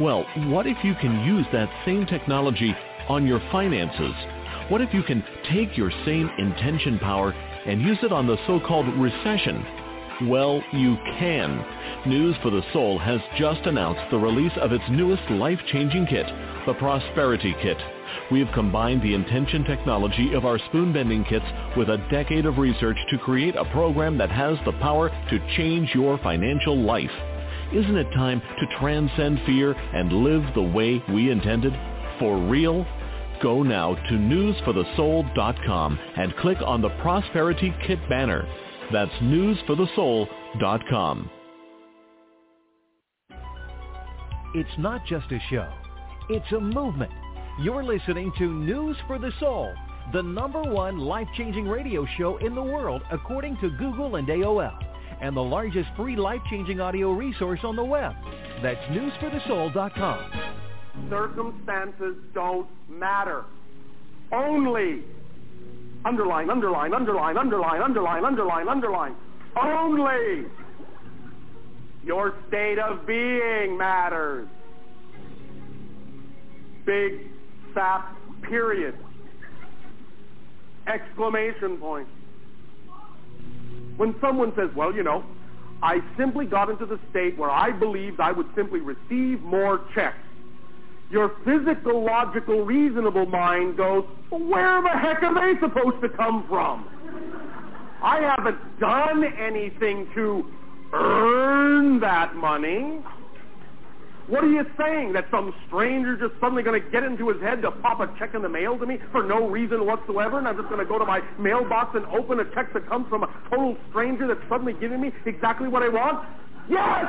Well, what if you can use that same technology on your finances? What if you can take your same intention power and use it on the so-called recession? Well, you can. News for the Soul has just announced the release of its newest life-changing kit, the Prosperity Kit. We have combined the intention technology of our spoon bending kits with a decade of research to create a program that has the power to change your financial life. Isn't it time to transcend fear and live the way we intended? For real? Go now to newsforthesoul.com and click on the Prosperity Kit banner. That's newsforthesoul.com. It's not just a show. It's a movement. You're listening to News for the Soul, the number one life-changing radio show in the world according to Google and AOL, and the largest free life-changing audio resource on the web. That's newsforthesoul.com. Circumstances don't matter. Only underline, underline, underline, underline, underline, underline, underline. Only your state of being matters. Big fat period. Exclamation point. When someone says, well, you know, I simply got into the state where I believed I would simply receive more checks. Your physical, logical, reasonable mind goes, where the heck are they supposed to come from? I haven't done anything to earn that money. What are you saying? That some stranger just suddenly going to get into his head to pop a check in the mail to me for no reason whatsoever, and I'm just going to go to my mailbox and open a check that comes from a total stranger that's suddenly giving me exactly what I want? Yes!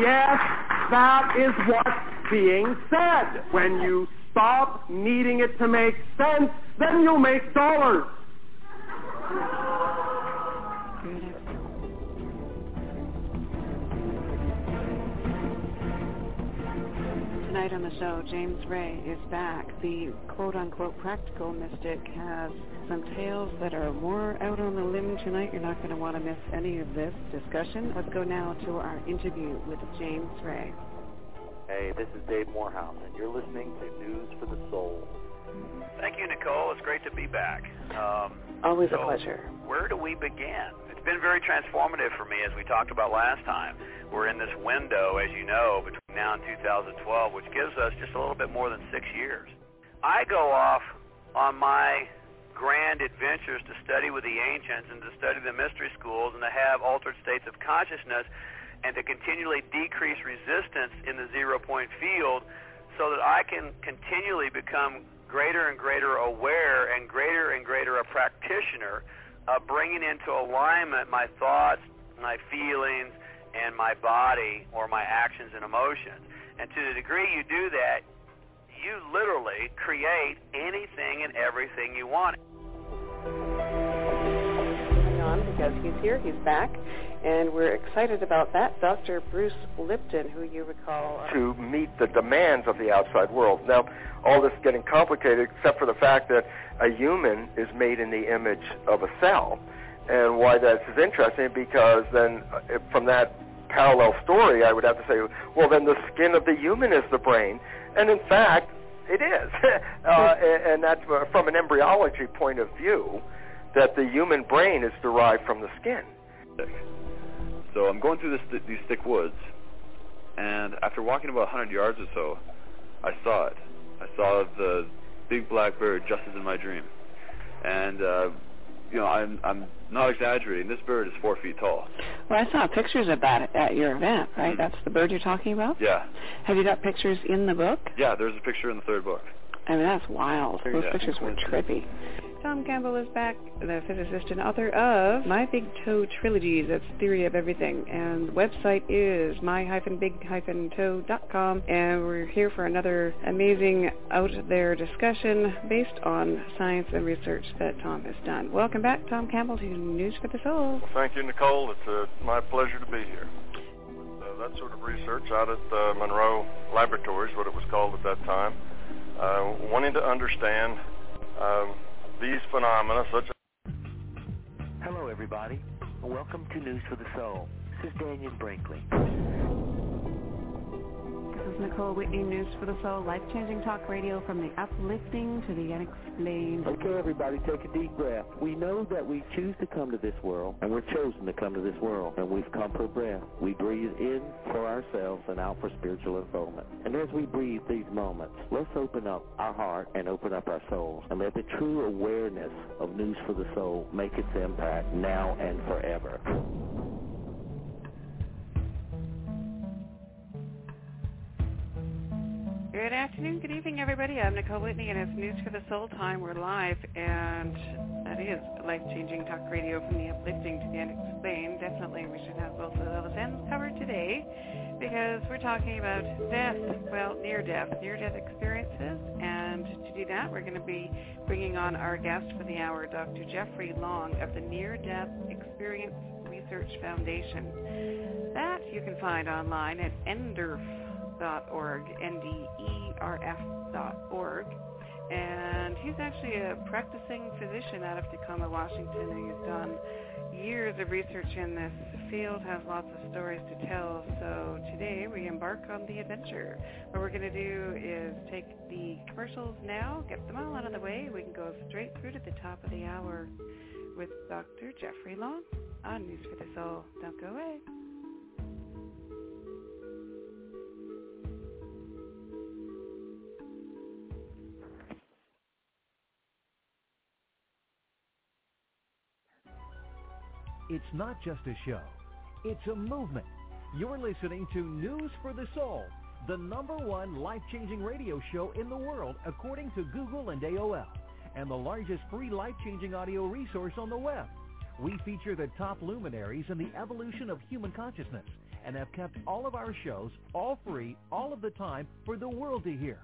Yes, that is what's being said. When you stop needing it to make sense, then you'll make dollars. Tonight on the show, James Ray is back. The quote-unquote practical mystic has some tales that are more out on the limb tonight. You're not going to want to miss any of this discussion. Let's go now to our interview with James Ray. Hey, this is Dave Morehouse, and you're listening to News for the Soul. Thank you, Nicole. It's great to be back. Um, Always so a pleasure. Where do we begin? It's been very transformative for me, as we talked about last time. We're in this window, as you know, between now and 2012, which gives us just a little bit more than six years. I go off on my grand adventures to study with the ancients and to study the mystery schools and to have altered states of consciousness and to continually decrease resistance in the zero point field so that I can continually become greater and greater aware and greater and greater a practitioner of bringing into alignment my thoughts, my feelings, and my body or my actions and emotions. And to the degree you do that, you literally create anything and everything you want. On because he's here, he's back, and we're excited about that. Dr. Bruce Lipton, who you recall uh, to meet the demands of the outside world. Now, all this is getting complicated, except for the fact that a human is made in the image of a cell. And why that's interesting because then uh, from that parallel story, I would have to say, well, then the skin of the human is the brain. And in fact, it is. uh, and that's uh, from an embryology point of view, that the human brain is derived from the skin. So I'm going through this, these thick woods, and after walking about 100 yards or so, I saw it. I saw the big black bird just as in my dream. And uh, you know, I'm I'm not exaggerating. This bird is four feet tall. Well, I saw pictures of that at your event, right? Mm-hmm. That's the bird you're talking about. Yeah. Have you got pictures in the book? Yeah, there's a picture in the third book. I mean, that's wild. Those yeah. pictures were trippy. Tom Campbell is back, the physicist and author of My Big Toe Trilogies. That's Theory of Everything. And the website is my-big-toe.com. And we're here for another amazing out there discussion based on science and research that Tom has done. Welcome back, Tom Campbell, to News for the Soul. Well, thank you, Nicole. It's uh, my pleasure to be here. Uh, that sort of research out at uh, Monroe Laboratories, what it was called at that time, uh, wanting to understand um, these phenomena such as... Hello, everybody. Welcome to News for the Soul. This is Dannion Brinkley. Is Nicole Whitney, News for the Soul, life-changing talk radio from the uplifting to the unexplained. Okay, everybody, take a deep breath. We know that we choose to come to this world, and we're chosen to come to this world, and we've come for breath. We breathe in for ourselves and out for spiritual unfoldment. And as we breathe these moments, let's open up our heart and open up our souls, and let the true awareness of News for the Soul make its impact now and forever. Good afternoon, good evening, everybody. I'm Nicole Whitney, and it's News for the Soul Time. We're live, and that is life-changing talk radio from the uplifting to the unexplained. Definitely, we should have both of those ends covered today because we're talking about death, well, near-death, near-death experiences. And to do that, we're going to be bringing on our guest for the hour, Dr. Jeffrey Long of the Near-Death Experience Research Foundation. That you can find online at NDERF org, N-D-E-R-F dot org. And he's actually a practicing physician out of Tacoma, Washington, and he's done years of research in this field, has lots of stories to tell. So today we embark on the adventure. What we're going to do is take the commercials now, get them all out of the way. We can go straight through to the top of the hour with Dr. Jeffrey Long on News for the Soul. Don't go away. It's not just a show. It's a movement. You're listening to News for the Soul, the number one life-changing radio show in the world according to Google and AOL, and the largest free life-changing audio resource on the web. We feature the top luminaries in the evolution of human consciousness and have kept all of our shows all free all of the time for the world to hear.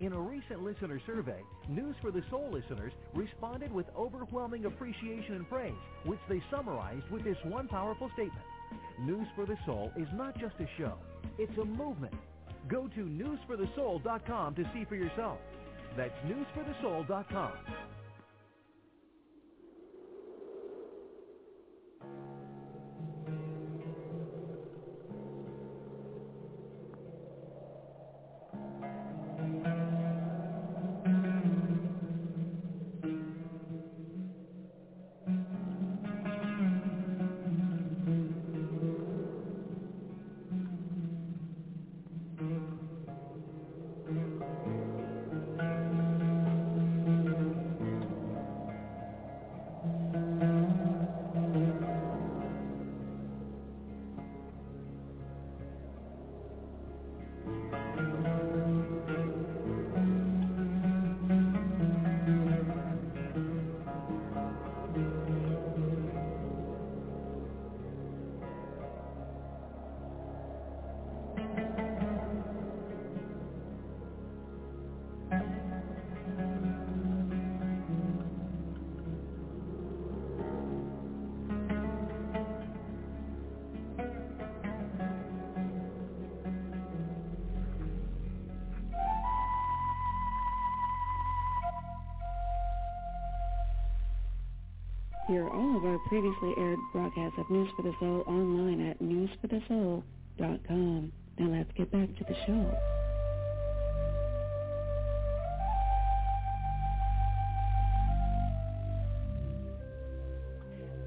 In a recent listener survey, News for the Soul listeners responded with overwhelming appreciation and praise, which they summarized with this one powerful statement. News for the Soul is not just a show, it's a movement. Go to newsforthesoul.com to see for yourself. That's newsforthesoul.com. Hear all of our previously aired broadcasts of News for the Soul online at newsforthesoul.com. Now let's get back to the show.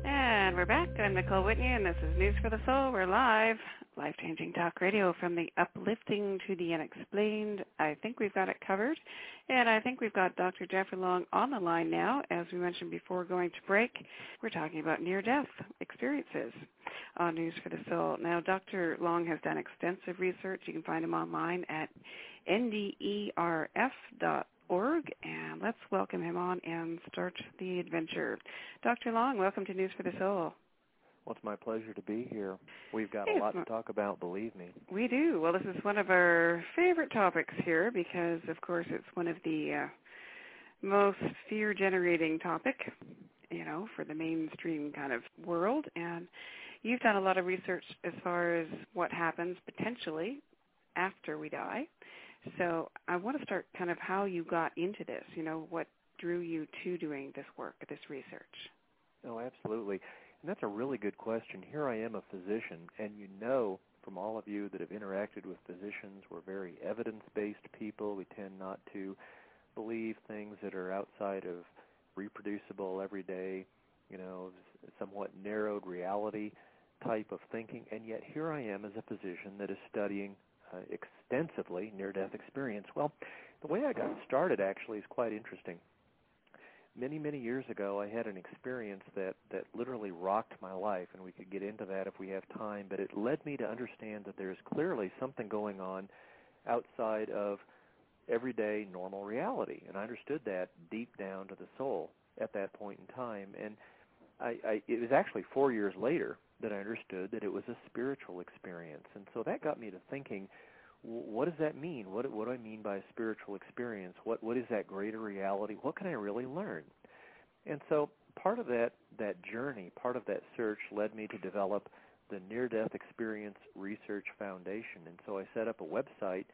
And we're back. I'm Nicole Whitney, and this is News for the Soul. We're live life-changing talk radio from the uplifting to the unexplained. I think we've got it covered. And I think we've got Dr. Jeffrey Long on the line now. As we mentioned before going to break, we're talking about near-death experiences on News for the Soul. Now, Dr. Long has done extensive research. You can find him online at nderf.org. And let's welcome him on and start the adventure. Dr. Long, welcome to News for the Soul. Well, it's my pleasure to be here. We've got a lot to talk about, believe me. We do. Well, this is one of our favorite topics here because, of course, it's one of the uh, most fear-generating topic, you know, for the mainstream kind of world. And you've done a lot of research as far as what happens potentially after we die. So I want to start kind of how you got into this, you know, what drew you to doing this work, this research. Oh, absolutely. And that's a really good question. Here I am, a physician, and you know from all of you that have interacted with physicians. We're very evidence-based people. We tend not to believe things that are outside of reproducible, everyday, you know, somewhat narrowed reality type of thinking. And yet here I am as a physician that is studying uh, extensively near-death experience. Well, the way I got started actually is quite interesting many many years ago I had an experience that that literally rocked my life and we could get into that if we have time but it led me to understand that there's clearly something going on outside of everyday normal reality and I understood that deep down to the soul at that point in time and I, I it was actually 4 years later that I understood that it was a spiritual experience and so that got me to thinking what does that mean? What what do I mean by a spiritual experience? What what is that greater reality? What can I really learn? And so part of that that journey, part of that search led me to develop the Near Death Experience Research Foundation. And so I set up a website.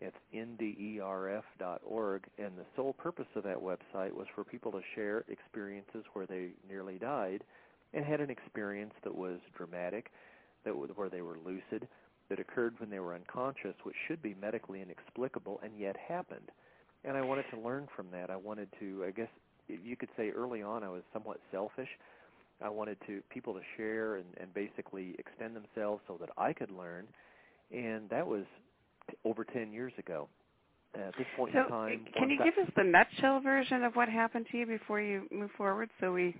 It's nderf.org, and the sole purpose of that website was for people to share experiences where they nearly died and had an experience that was dramatic, that where they were lucid, that occurred when they were unconscious, which should be medically inexplicable, and yet happened. And I wanted to learn from that. I wanted to, I guess, you could say early on I was somewhat selfish. I wanted to people to share and, and basically extend themselves so that I could learn, and that was over 10 years ago. At this point so in time, eh, can you give us the nutshell version of what happened to you before you move forward, so we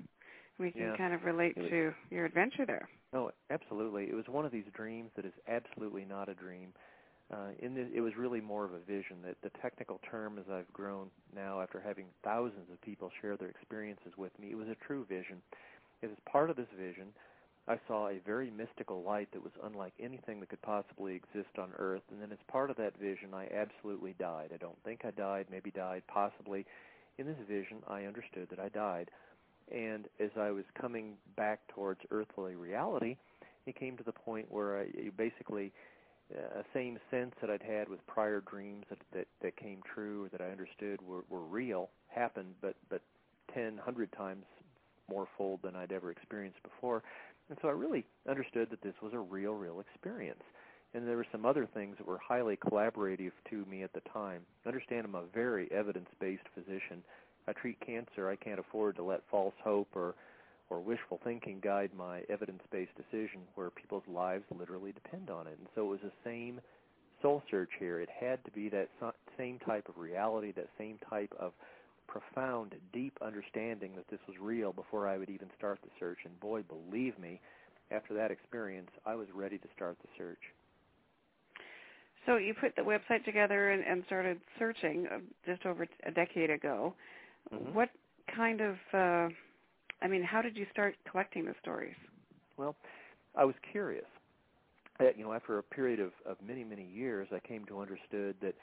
we can yeah. kind of relate to your adventure there? No, absolutely. It was one of these dreams that is absolutely not a dream. Uh, in the, it was really more of a vision. That the technical term, as I've grown now after having thousands of people share their experiences with me, it was a true vision. As part of this vision, I saw a very mystical light that was unlike anything that could possibly exist on Earth. And then, as part of that vision, I absolutely died. I don't think I died, maybe died, possibly. In this vision, I understood that I died. And as I was coming back towards earthly reality, it came to the point where I basically uh, a same sense that I'd had with prior dreams that that, that came true, or that I understood were, were real, happened, but but ten, hundred times more fold than I'd ever experienced before. And so I really understood that this was a real, real experience. And there were some other things that were highly collaborative to me at the time. Understand I'm a very evidence-based physician I treat cancer, I can't afford to let false hope or or wishful thinking guide my evidence-based decision where people's lives literally depend on it. And so it was the same soul search here. It had to be that same type of reality, that same type of profound, deep understanding that this was real before I would even start the search. And boy, believe me, after that experience, I was ready to start the search. So you put the website together and, and started searching uh, just over a decade ago. Mm-hmm. What kind of, uh, I mean, how did you start collecting the stories? Well, I was curious. Uh, you know, after a period of, of many, many years, I came to understood that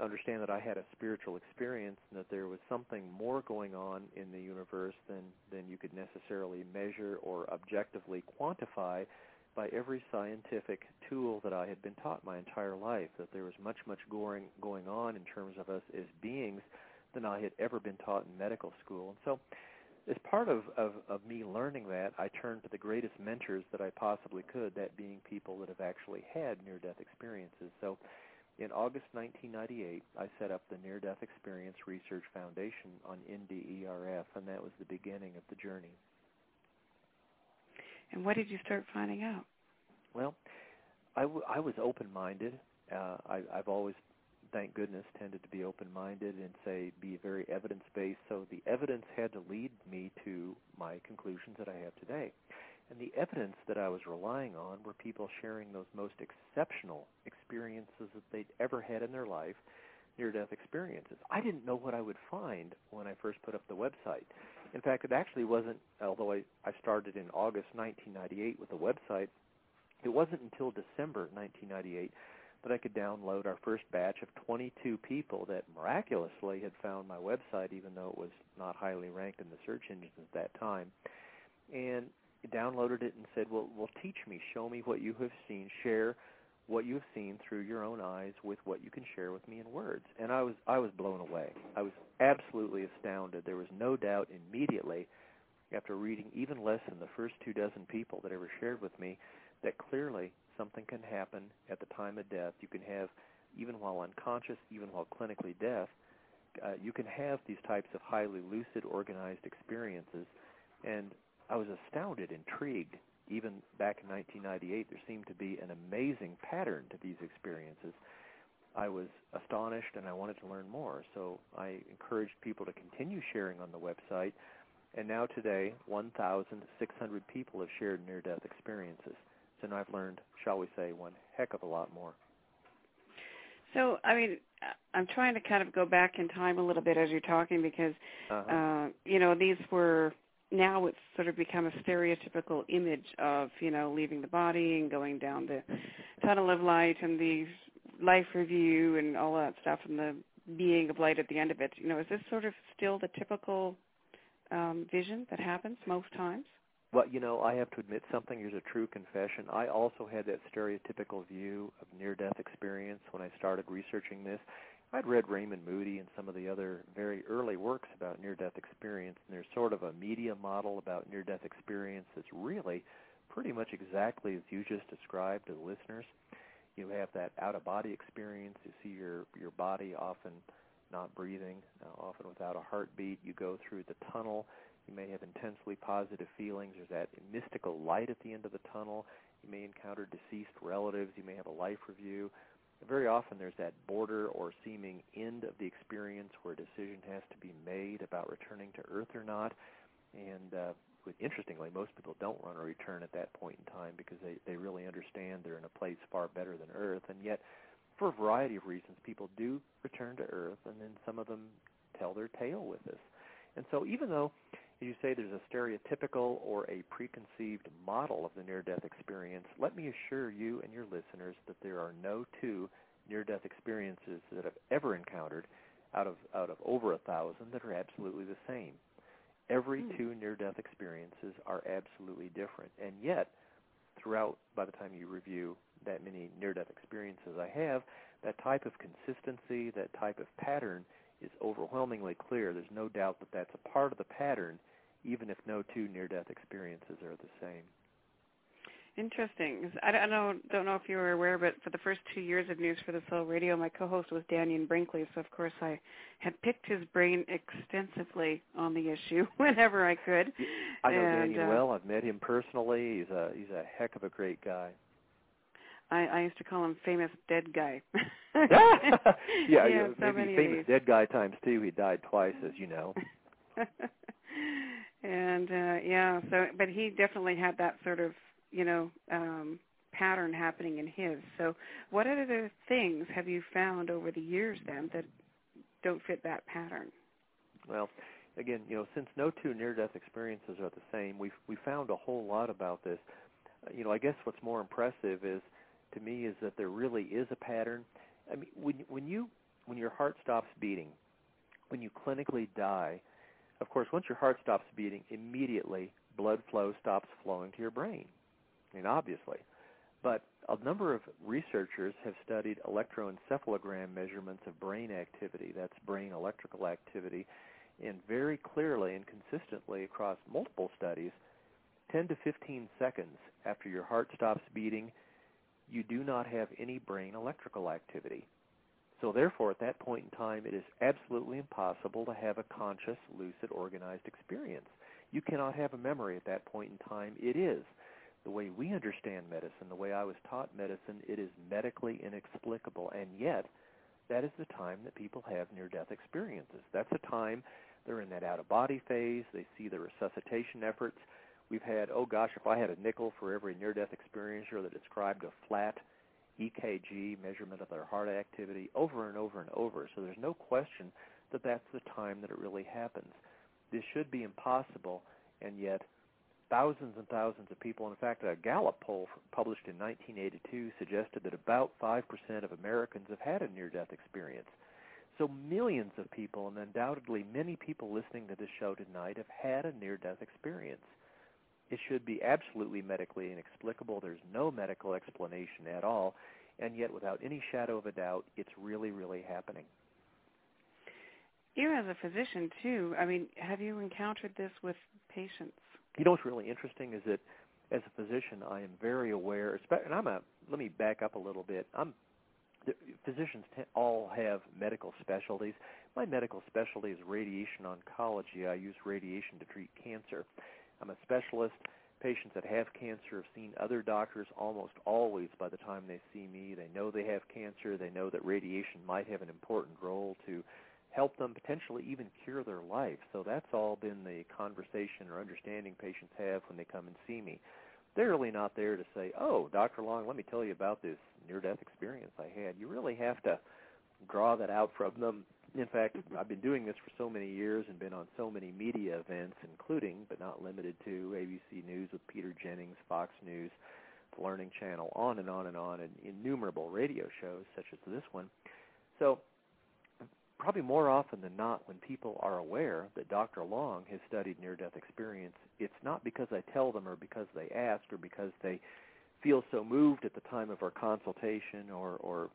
understand that I had a spiritual experience and that there was something more going on in the universe than than you could necessarily measure or objectively quantify by every scientific tool that I had been taught my entire life. That there was much, much going going on in terms of us as beings than I had ever been taught in medical school. And so as part of, of, of me learning that, I turned to the greatest mentors that I possibly could, that being people that have actually had near-death experiences. So in August 1998, I set up the Near Death Experience Research Foundation on NDERF, and that was the beginning of the journey. And what did you start finding out? Well, I, w- I was open-minded. Uh, I, I've always thank goodness, tended to be open-minded and say be very evidence-based. So the evidence had to lead me to my conclusions that I have today. And the evidence that I was relying on were people sharing those most exceptional experiences that they'd ever had in their life, near-death experiences. I didn't know what I would find when I first put up the website. In fact, it actually wasn't, although I, I started in August 1998 with the website, it wasn't until December 1998 that I could download our first batch of 22 people that miraculously had found my website, even though it was not highly ranked in the search engines at that time, and downloaded it and said, "Well, well, teach me, show me what you have seen, share what you have seen through your own eyes with what you can share with me in words." And I was I was blown away. I was absolutely astounded. There was no doubt immediately after reading even less than the first two dozen people that ever shared with me that clearly something can happen at the time of death. You can have, even while unconscious, even while clinically deaf, uh, you can have these types of highly lucid, organized experiences. And I was astounded, intrigued. Even back in 1998, there seemed to be an amazing pattern to these experiences. I was astonished and I wanted to learn more. So I encouraged people to continue sharing on the website. And now today, 1,600 people have shared near-death experiences. Now I've learned, shall we say, one heck of a lot more. So, I mean, I'm trying to kind of go back in time a little bit as you're talking because, uh-huh. uh, you know, these were now it's sort of become a stereotypical image of you know leaving the body and going down the tunnel of light and the life review and all that stuff and the being of light at the end of it. You know, is this sort of still the typical um, vision that happens most times? Well, you know, I have to admit something. Here's a true confession. I also had that stereotypical view of near-death experience when I started researching this. I'd read Raymond Moody and some of the other very early works about near-death experience, and there's sort of a media model about near-death experience that's really pretty much exactly as you just described to the listeners. You have that out-of-body experience. You see your your body often not breathing, uh, often without a heartbeat. You go through the tunnel. You may have intensely positive feelings. There's that mystical light at the end of the tunnel. You may encounter deceased relatives. You may have a life review very often there's that border or seeming end of the experience where a decision has to be made about returning to Earth or not. And uh, interestingly, most people don't want to return at that point in time because they, they really understand they're in a place far better than Earth. And yet, for a variety of reasons, people do return to Earth, and then some of them tell their tale with us. And so even though you say there's a stereotypical or a preconceived model of the near-death experience, let me assure you and your listeners that there are no two near-death experiences that I've ever encountered out of out of over a thousand that are absolutely the same. Every mm. two near-death experiences are absolutely different, and yet throughout, by the time you review that many near-death experiences I have, that type of consistency, that type of pattern is overwhelmingly clear. There's no doubt that that's a part of the pattern even if no two near-death experiences are the same. Interesting. I don't know, don't know if you were aware, but for the first two years of News for the Soul Radio, my co-host was Dannion Brinkley, so of course I had picked his brain extensively on the issue whenever I could. I know and, Dannion uh, well. I've met him personally. He's a he's a heck of a great guy. I, I used to call him famous dead guy. yeah, yeah, yeah so maybe famous dead guy times two. He died twice, as you know. And uh yeah so but he definitely had that sort of you know um pattern happening in his. So what other things have you found over the years then that don't fit that pattern? Well again you know since no two near death experiences are the same we've we found a whole lot about this. Uh, you know i guess what's more impressive is to me is that there really is a pattern. I mean when when you when your heart stops beating when you clinically die of course, once your heart stops beating, immediately blood flow stops flowing to your brain. I mean, obviously. But a number of researchers have studied electroencephalogram measurements of brain activity, that's brain electrical activity, and very clearly and consistently across multiple studies, 10 to 15 seconds after your heart stops beating, you do not have any brain electrical activity. So therefore, at that point in time, it is absolutely impossible to have a conscious, lucid, organized experience. You cannot have a memory at that point in time. It is. The way we understand medicine, the way I was taught medicine, it is medically inexplicable. And yet, that is the time that people have near-death experiences. That's the time they're in that out-of-body phase. They see the resuscitation efforts. We've had, oh gosh, if I had a nickel for every near-death experiencer that described a flat EKG measurement of their heart activity over and over and over. So there's no question that that's the time that it really happens. This should be impossible, and yet thousands and thousands of people, in fact, a Gallup poll published in 1982 suggested that about 5% of Americans have had a near-death experience. So millions of people, and undoubtedly many people listening to this show tonight, have had a near-death experience. It should be absolutely medically inexplicable. There's no medical explanation at all. And yet, without any shadow of a doubt, it's really, really happening. You as a physician too. I mean, have you encountered this with patients? You know what's really interesting is that as a physician, I am very aware. And I'm a. Let me back up a little bit. I'm. Physicians all have medical specialties. My medical specialty is radiation oncology. I use radiation to treat cancer. I'm a specialist. Patients that have cancer have seen other doctors almost always by the time they see me. They know they have cancer. They know that radiation might have an important role to help them potentially even cure their life. So that's all been the conversation or understanding patients have when they come and see me. They're really not there to say, "Oh, Dr. Long, let me tell you about this near-death experience I had." You really have to draw that out from them. In fact, I've been doing this for so many years and been on so many media events, including but not limited to ABC News with Peter Jennings, Fox News, the Learning Channel, on and on and on, and innumerable radio shows such as this one. So probably more often than not, when people are aware that Dr. Long has studied near-death experience, it's not because I tell them or because they ask or because they feel so moved at the time of our consultation or, or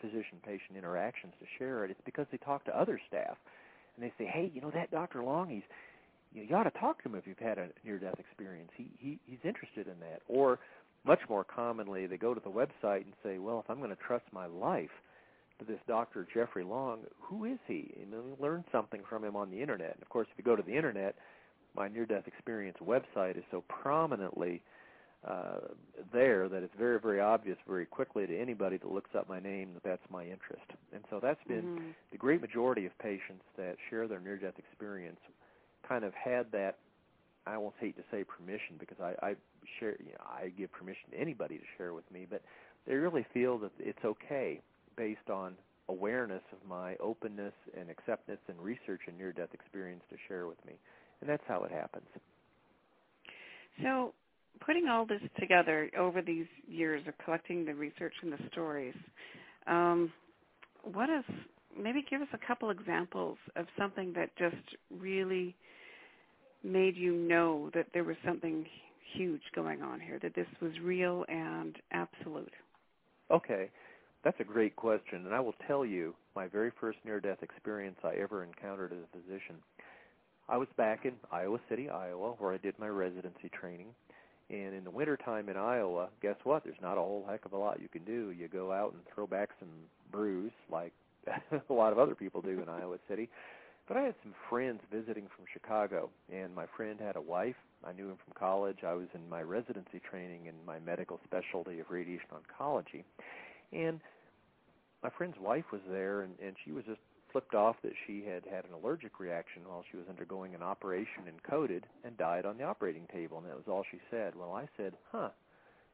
physician-patient interactions to share it. It's because they talk to other staff and they say, "Hey, you know that Dr. Long? He's you, you ought to talk to him if you've had a near-death experience. He he he's interested in that." Or much more commonly, they go to the website and say, "Well, if I'm going to trust my life." to this Dr. Jeffrey Long, who is he? And then learn something from him on the internet. And of course, if you go to the internet, my near-death experience website is so prominently uh, there that it's very, very obvious very quickly to anybody that looks up my name that that's my interest. And so that's been mm-hmm. the great majority of patients that share their near-death experience kind of had that. I almost hate to say permission because I, I share, you know, I give permission to anybody to share with me, but they really feel that it's okay based on awareness of my openness and acceptance and research and near-death experience to share with me. And that's how it happens. So putting all this together over these years of collecting the research and the stories, um, what is maybe give us a couple examples of something that just really made you know that there was something huge going on here, that this was real and absolute. Okay. That's a great question, and I will tell you my very first near-death experience I ever encountered as a physician. I was back in Iowa City, Iowa, where I did my residency training. And in the wintertime in Iowa, guess what? There's not a whole heck of a lot you can do. You go out and throw back some brews like a lot of other people do in Iowa City. But I had some friends visiting from Chicago, and my friend had a wife. I knew him from college. I was in my residency training in my medical specialty of radiation oncology. And my friend's wife was there, and, and she was just flipped off that she had had an allergic reaction while she was undergoing an operation and coded and died on the operating table, and that was all she said. Well, I said, huh.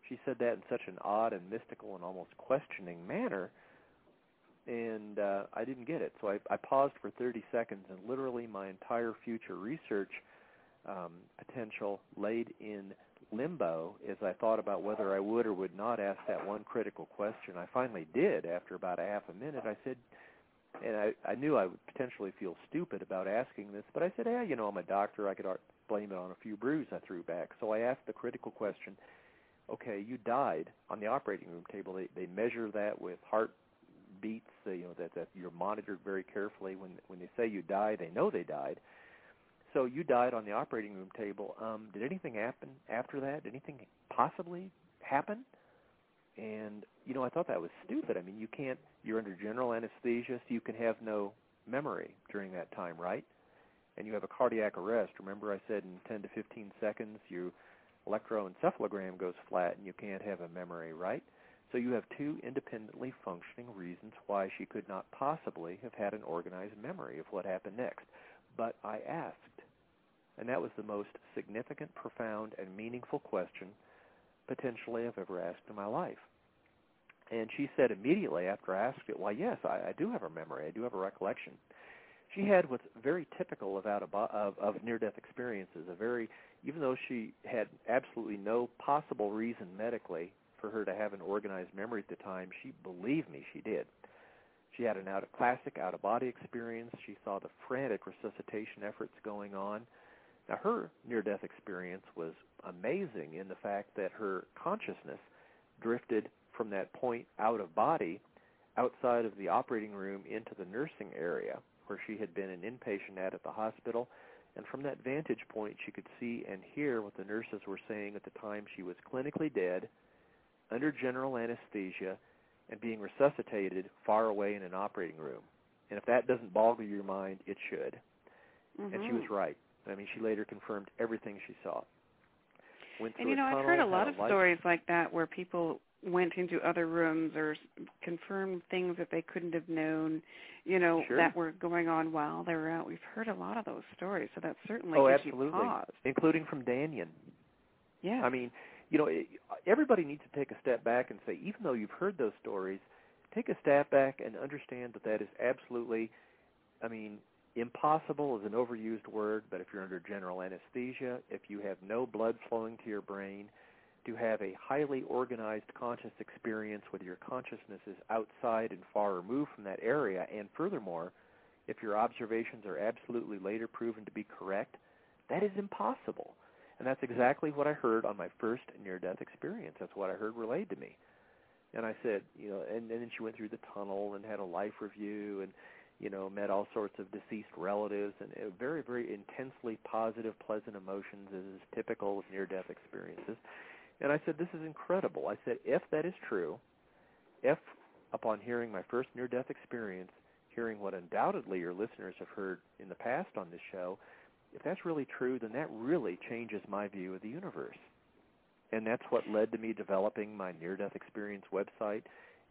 She said that in such an odd and mystical and almost questioning manner, and uh, I didn't get it. So I, I paused for 30 seconds, and literally my entire future research um, potential laid in limbo as I thought about whether I would or would not ask that one critical question. I finally did after about a half a minute. I said, and I, I knew I would potentially feel stupid about asking this, but I said, hey, you know, I'm a doctor. I could blame it on a few brews I threw back. So I asked the critical question, okay, you died on the operating room table. They, they measure that with heart beats, you know, that, that you're monitored very carefully. When, when they say you die, they know they died so you died on the operating room table. Um, did anything happen after that? Did anything possibly happen? And you know, I thought that was stupid. I mean, you can't. You're under general anesthesia, so you can have no memory during that time, right? And you have a cardiac arrest. Remember, I said in 10 to 15 seconds, your electroencephalogram goes flat, and you can't have a memory, right? So you have two independently functioning reasons why she could not possibly have had an organized memory of what happened next. But I asked, and that was the most significant, profound, and meaningful question potentially I've ever asked in my life. And she said immediately after I asked it, why, yes, I, I do have a memory. I do have a recollection. She had what's very typical of, out of, of, of near-death experiences, a very, even though she had absolutely no possible reason medically for her to have an organized memory at the time, she believed me she did. She had an out of classic out of body experience. She saw the frantic resuscitation efforts going on. Now her near death experience was amazing in the fact that her consciousness drifted from that point out of body outside of the operating room into the nursing area where she had been an inpatient at at the hospital. And from that vantage point, she could see and hear what the nurses were saying at the time she was clinically dead, under general anesthesia, and being resuscitated far away in an operating room. And if that doesn't boggle your mind, it should. Mm-hmm. And she was right. I mean, she later confirmed everything she saw. Went and you know, I've heard a lot of life. stories like that where people went into other rooms or confirmed things that they couldn't have known, you know, sure. that were going on while they were out. We've heard a lot of those stories, so that certainly oh, gives absolutely. you pause. Including from Dannion. Yeah. I mean, you know, everybody needs to take a step back and say, even though you've heard those stories, take a step back and understand that that is absolutely, I mean, impossible is an overused word, but if you're under general anesthesia, if you have no blood flowing to your brain, to have a highly organized conscious experience where your consciousness is outside and far removed from that area, and furthermore, if your observations are absolutely later proven to be correct, that is impossible. And that's exactly what I heard on my first near-death experience. That's what I heard relayed to me. And I said, you know, and, and then she went through the tunnel and had a life review and, you know, met all sorts of deceased relatives and uh, very, very intensely positive, pleasant emotions as is typical of near-death experiences. And I said, this is incredible. I said, if that is true, if upon hearing my first near-death experience, hearing what undoubtedly your listeners have heard in the past on this show, if that's really true, then that really changes my view of the universe. And that's what led to me developing my near-death experience website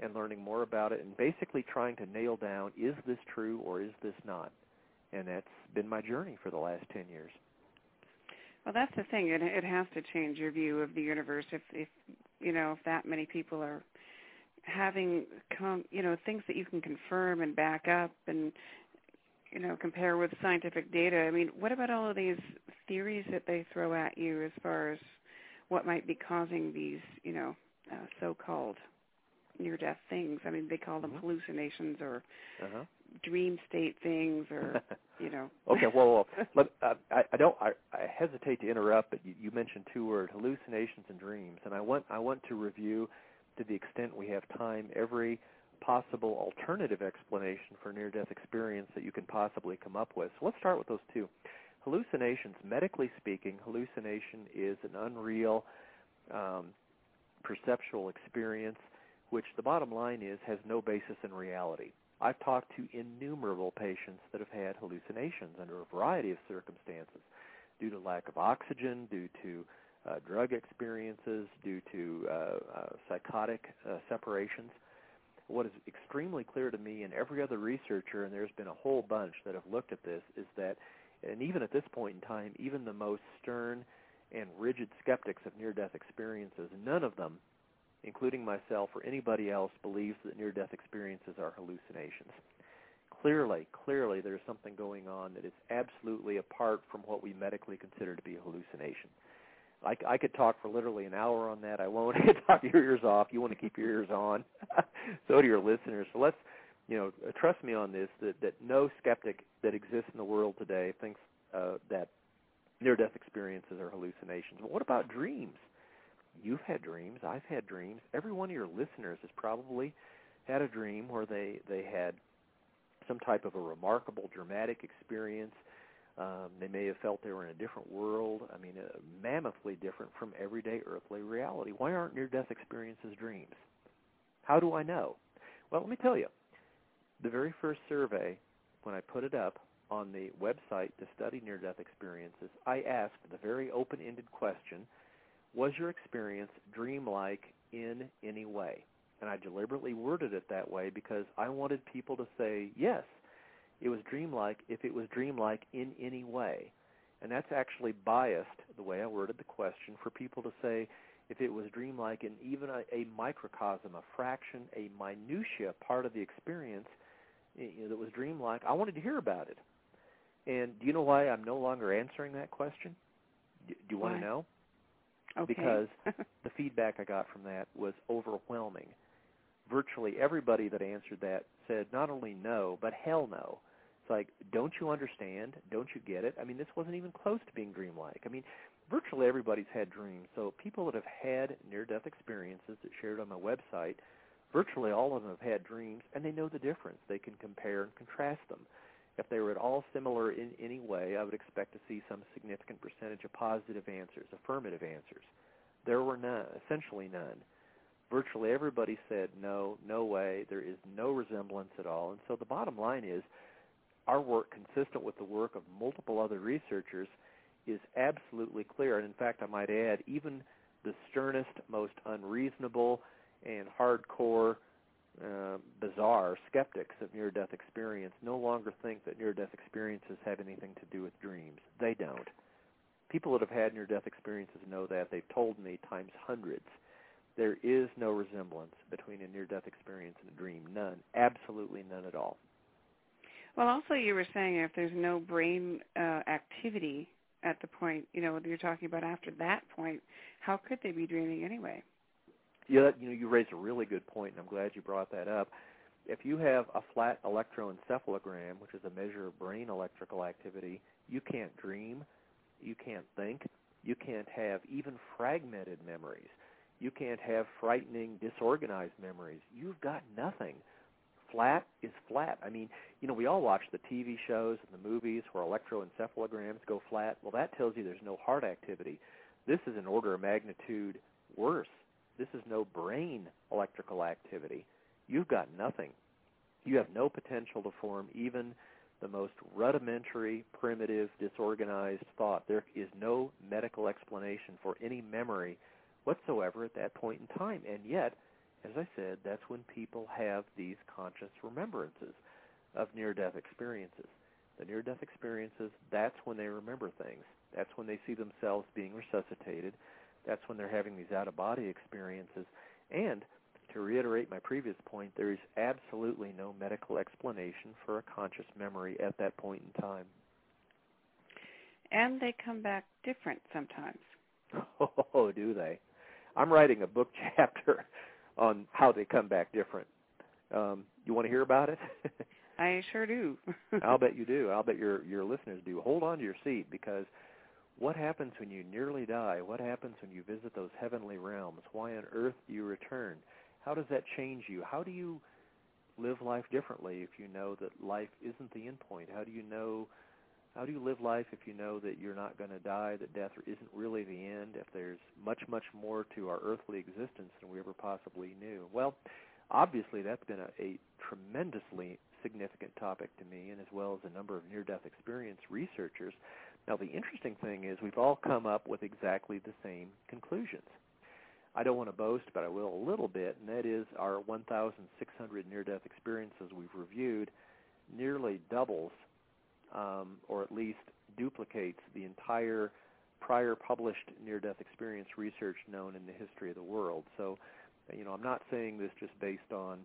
and learning more about it and basically trying to nail down, is this true or is this not? And that's been my journey for the last 10 years. Well, that's the thing. It it has to change your view of the universe. If if you know if that many people are having come you know things that you can confirm and back up and you know compare with scientific data. I mean, what about all of these theories that they throw at you as far as what might be causing these you know uh, so-called near-death things? I mean, they call them mm-hmm. hallucinations or uh-huh. dream state things or you know. Okay well, well let, uh, I, I don't I, I hesitate to interrupt but you, you mentioned two words hallucinations and dreams. And I want I want to review to the extent we have time every possible alternative explanation for near death experience that you can possibly come up with. So let's start with those two. Hallucinations medically speaking hallucination is an unreal um, perceptual experience which the bottom line is has no basis in reality I've talked to innumerable patients that have had hallucinations under a variety of circumstances due to lack of oxygen, due to uh, drug experiences, due to uh, uh, psychotic uh, separations. What is extremely clear to me and every other researcher, and there's been a whole bunch that have looked at this, is that, and even at this point in time, even the most stern and rigid skeptics of near-death experiences, none of them including myself or anybody else, believes that near-death experiences are hallucinations. Clearly, clearly there's something going on that is absolutely apart from what we medically consider to be a hallucination. I, I could talk for literally an hour on that. I won't talk your ears off. You want to keep your ears on. so do your listeners. So let's, you know, trust me on this, that, that no skeptic that exists in the world today thinks uh, that near-death experiences are hallucinations. But what about dreams? You've had dreams. I've had dreams. Every one of your listeners has probably had a dream where they they had some type of a remarkable, dramatic experience. Um, they may have felt they were in a different world. I mean, uh, mammothly different from everyday earthly reality. Why aren't near-death experiences dreams? How do I know? Well, let me tell you. The very first survey, when I put it up on the website to study near-death experiences, I asked the very open-ended question – was your experience dreamlike in any way? And I deliberately worded it that way because I wanted people to say, yes, it was dreamlike if it was dreamlike in any way. And that's actually biased, the way I worded the question, for people to say if it was dreamlike in even a, a microcosm, a fraction, a minutia part of the experience eh, you know, that was dreamlike, I wanted to hear about it. And do you know why I'm no longer answering that question? Do, do you why? want to know? Okay. because the feedback I got from that was overwhelming. Virtually everybody that answered that said not only no, but hell no. It's like, don't you understand? Don't you get it? I mean, this wasn't even close to being dreamlike. I mean, virtually everybody's had dreams. So people that have had near-death experiences that shared on my website, virtually all of them have had dreams, and they know the difference. They can compare and contrast them. If they were at all similar in any way, I would expect to see some significant percentage of positive answers, affirmative answers. There were none, essentially none. Virtually everybody said no, no way, there is no resemblance at all. And so the bottom line is our work, consistent with the work of multiple other researchers, is absolutely clear. And in fact, I might add, even the sternest, most unreasonable, and hardcore, uh, bizarre skeptics of near-death experience no longer think that near-death experiences have anything to do with dreams. They don't. People that have had near-death experiences know that. They've told me times hundreds. There is no resemblance between a near-death experience and a dream. None. Absolutely none at all. Well, also you were saying if there's no brain uh, activity at the point, you know, you're talking about after that point, how could they be dreaming anyway? Yeah, you know, you raise a really good point, and I'm glad you brought that up. If you have a flat electroencephalogram, which is a measure of brain electrical activity, you can't dream, you can't think, you can't have even fragmented memories. You can't have frightening, disorganized memories. You've got nothing flat is flat. I mean, you know, we all watch the TV shows and the movies where electroencephalograms go flat. Well, that tells you there's no heart activity. This is an order of magnitude worse. This is no brain electrical activity. You've got nothing. You have no potential to form even the most rudimentary, primitive, disorganized thought. There is no medical explanation for any memory whatsoever at that point in time. And yet, as I said, that's when people have these conscious remembrances of near-death experiences. The near-death experiences, that's when they remember things. That's when they see themselves being resuscitated. That's when they're having these out-of-body experiences. And to reiterate my previous point, there is absolutely no medical explanation for a conscious memory at that point in time. And they come back different sometimes. Oh, do they? I'm writing a book chapter on how they come back different. Um, you want to hear about it? I sure do. I'll bet you do. I'll bet your your listeners do. Hold on to your seat because what happens when you nearly die? What happens when you visit those heavenly realms? Why on earth do you return? How does that change you? How do you live life differently if you know that life isn't the end point? How do you know how do you live life if you know that you're not going to die, that death isn't really the end, if there's much, much more to our earthly existence than we ever possibly knew? Well, obviously that's been a, a tremendously significant topic to me and as well as a number of near-death experience researchers. Now the interesting thing is we've all come up with exactly the same conclusions. I don't want to boast, but I will a little bit, and that is our 1,600 near-death experiences we've reviewed nearly doubles um, or at least duplicates the entire prior published near-death experience research known in the history of the world. So, you know, I'm not saying this just based on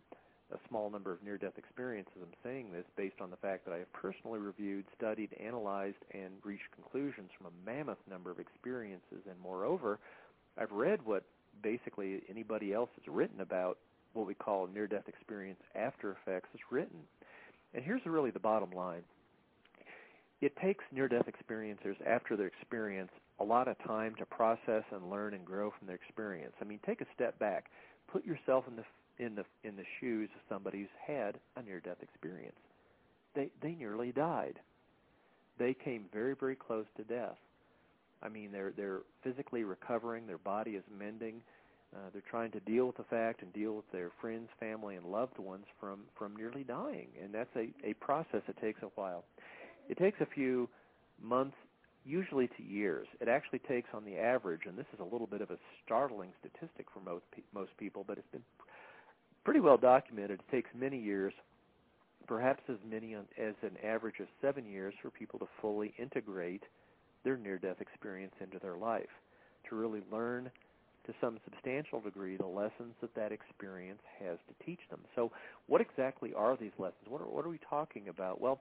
a small number of near-death experiences. I'm saying this based on the fact that I have personally reviewed, studied, analyzed, and reached conclusions from a mammoth number of experiences. And moreover, I've read what basically anybody else has written about what we call near-death experience after effects has written. And here's really the bottom line it takes near-death experiencers after their experience a lot of time to process and learn and grow from their experience. I mean, take a step back. Put yourself in the in the in the shoes of somebody who's had a near-death experience. They they nearly died. They came very very close to death. I mean, they're they're physically recovering. Their body is mending. Uh, they're trying to deal with the fact and deal with their friends, family, and loved ones from from nearly dying, and that's a a process that takes a while. It takes a few months, usually to years. It actually takes, on the average, and this is a little bit of a startling statistic for most most people, but it's been pretty well documented. It takes many years, perhaps as many as an average of seven years, for people to fully integrate their near-death experience into their life, to really learn to some substantial degree the lessons that that experience has to teach them. So, what exactly are these lessons? What are, what are we talking about? Well,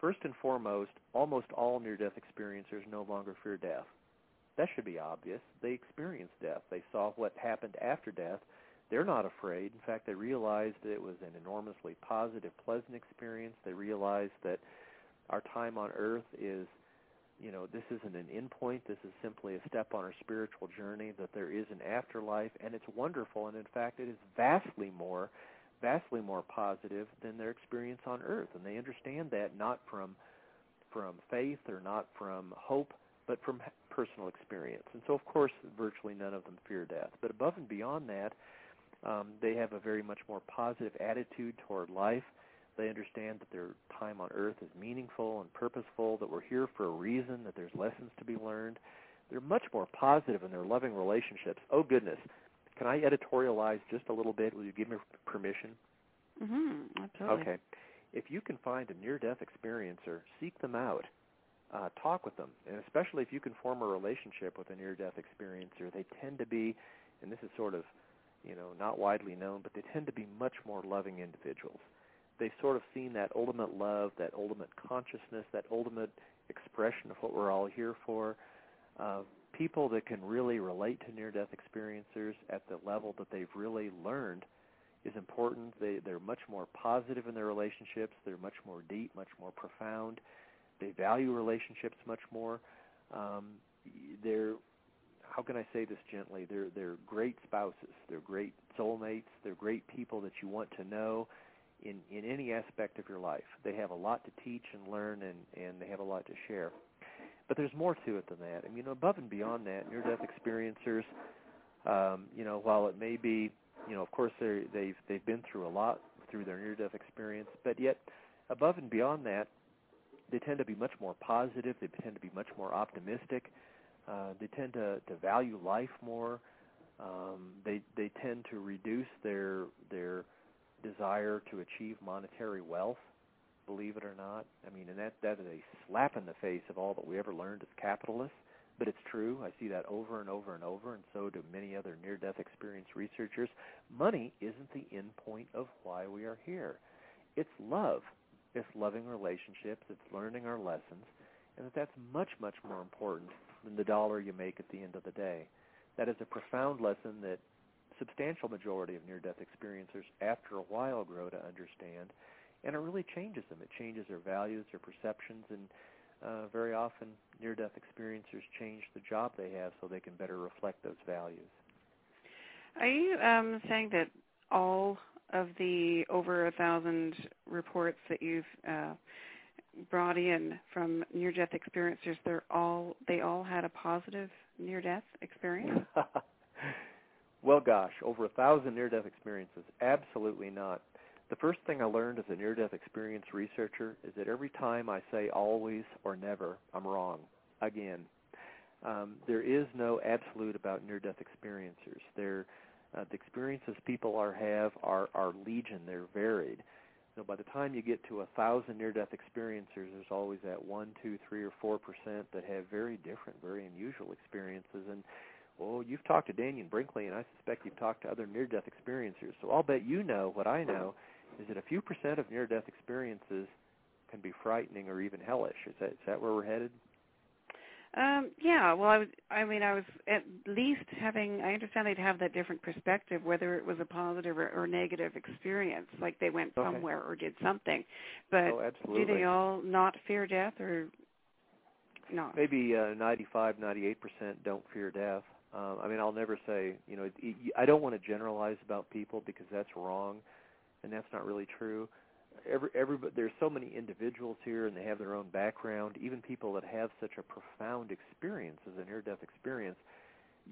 First and foremost, almost all near-death experiencers no longer fear death. That should be obvious. They experienced death. They saw what happened after death. They're not afraid. In fact, they realized that it was an enormously positive, pleasant experience. They realized that our time on earth is, you know, this isn't an endpoint. This is simply a step on our spiritual journey, that there is an afterlife, and it's wonderful. And in fact, it is vastly more vastly more positive than their experience on earth and they understand that not from from faith or not from hope but from personal experience and so of course virtually none of them fear death but above and beyond that um, they have a very much more positive attitude toward life they understand that their time on earth is meaningful and purposeful that we're here for a reason that there's lessons to be learned they're much more positive in their loving relationships oh goodness can I editorialize just a little bit? Will you give me permission? Mm-hmm. Absolutely. Okay. If you can find a near-death experiencer, seek them out. Uh, talk with them, and especially if you can form a relationship with a near-death experiencer, they tend to be, and this is sort of, you know, not widely known, but they tend to be much more loving individuals. They've sort of seen that ultimate love, that ultimate consciousness, that ultimate expression of what we're all here for. Uh, people that can really relate to near-death experiencers at the level that they've really learned is important. They they're much more positive in their relationships. They're much more deep, much more profound. They value relationships much more. Um, they're how can I say this gently? They're they're great spouses. They're great soulmates. They're great people that you want to know in in any aspect of your life. They have a lot to teach and learn, and and they have a lot to share. But there's more to it than that. I mean, above and beyond that, near-death experiencers, um, you know, while it may be, you know, of course they they've they've been through a lot through their near-death experience, but yet above and beyond that, they tend to be much more positive. They tend to be much more optimistic. Uh, they tend to to value life more. Um, they they tend to reduce their their desire to achieve monetary wealth believe it or not. I mean, and that that is a slap in the face of all that we ever learned as capitalists. But it's true. I see that over and over and over, and so do many other near-death experience researchers. Money isn't the end point of why we are here. It's love. It's loving relationships. It's learning our lessons, and that that's much, much more important than the dollar you make at the end of the day. That is a profound lesson that substantial majority of near-death experiencers, after a while, grow to understand and it really changes them. It changes their values, their perceptions, and uh, very often near-death experiencers change the job they have so they can better reflect those values. Are you um, saying that all of the over a thousand reports that you've uh, brought in from near-death experiencers, they're all they all had a positive near-death experience? well, gosh, over a thousand near-death experiences? Absolutely not. The first thing I learned as a near-death experience researcher is that every time I say always or never, I'm wrong. Again, um, there is no absolute about near-death experiencers. They're, uh, the experiences people are have are, are legion. They're varied. So by the time you get to a thousand near-death experiencers, there's always that one, two, three, or four percent that have very different, very unusual experiences. And well, you've talked to Dannion Brinkley, and I suspect you've talked to other near-death experiencers. So I'll bet you know what I know is that a few percent of near-death experiences can be frightening or even hellish. Is that is that where we're headed? Um, yeah. Well, I was. I mean, I was at least having. I understand they'd have that different perspective, whether it was a positive or, or negative experience, like they went okay. somewhere or did something. But oh, do they all not fear death or not? Maybe uh, 95, 98 percent don't fear death. Um, I mean, I'll never say. You know, I don't want to generalize about people because that's wrong and that's not really true. Every everybody there's so many individuals here, and they have their own background. Even people that have such a profound experience as a near-death experience,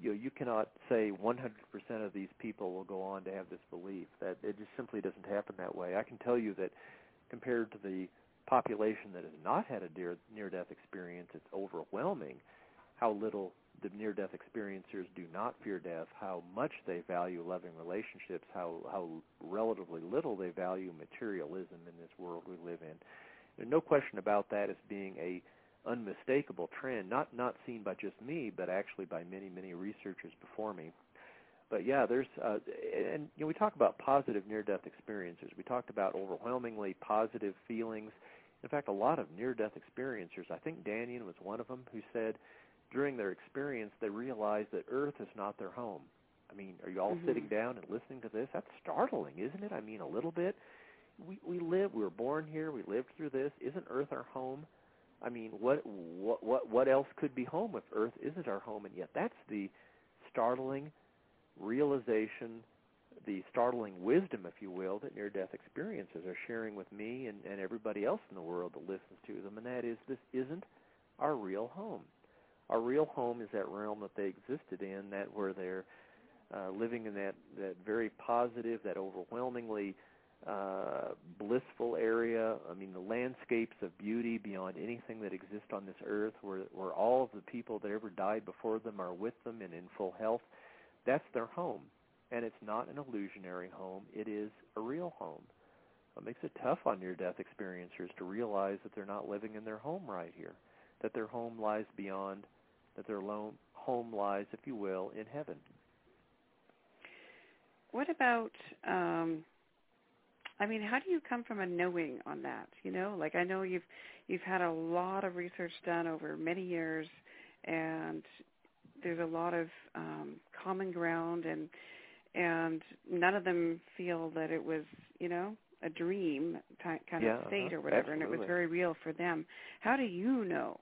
you know, you cannot say 100% of these people will go on to have this belief. That it just simply doesn't happen that way. I can tell you that compared to the population that has not had a near near-death experience, it's overwhelming how little the near-death experiencers do not fear death, how much they value loving relationships, how how relatively little they value materialism in this world we live in. There's no question about that as being a unmistakable trend, not not seen by just me, but actually by many many researchers before me. But yeah, there's uh, and you know we talk about positive near-death experiences. We talked about overwhelmingly positive feelings. In fact, a lot of near-death experiencers. I think Dannion was one of them who said during their experience, they realize that Earth is not their home. I mean, are you all mm-hmm. sitting down and listening to this? That's startling, isn't it? I mean, a little bit. We we live. We were born here. We lived through this. Isn't Earth our home? I mean, what what what what else could be home if Earth isn't our home? And yet, that's the startling realization the startling wisdom, if you will, that near-death experiences are sharing with me and, and everybody else in the world that listens to them, and that is this isn't our real home. Our real home is that realm that they existed in, that where they're uh, living in that that very positive, that overwhelmingly uh, blissful area. I mean, the landscapes of beauty beyond anything that exists on this earth, where where all of the people that ever died before them are with them and in full health. That's their home, and it's not an illusionary home. It is a real home. It makes it tough on near-death experiencers to realize that they're not living in their home right here, that their home lies beyond, that their home lies, if you will, in heaven. What about um I mean, how do you come from a knowing on that? You know, like I know you've you've had a lot of research done over many years, and there's a lot of um, common ground, and and none of them feel that it was, you know, a dream kind yeah, of state or whatever, Absolutely. and it was very real for them. How do you know?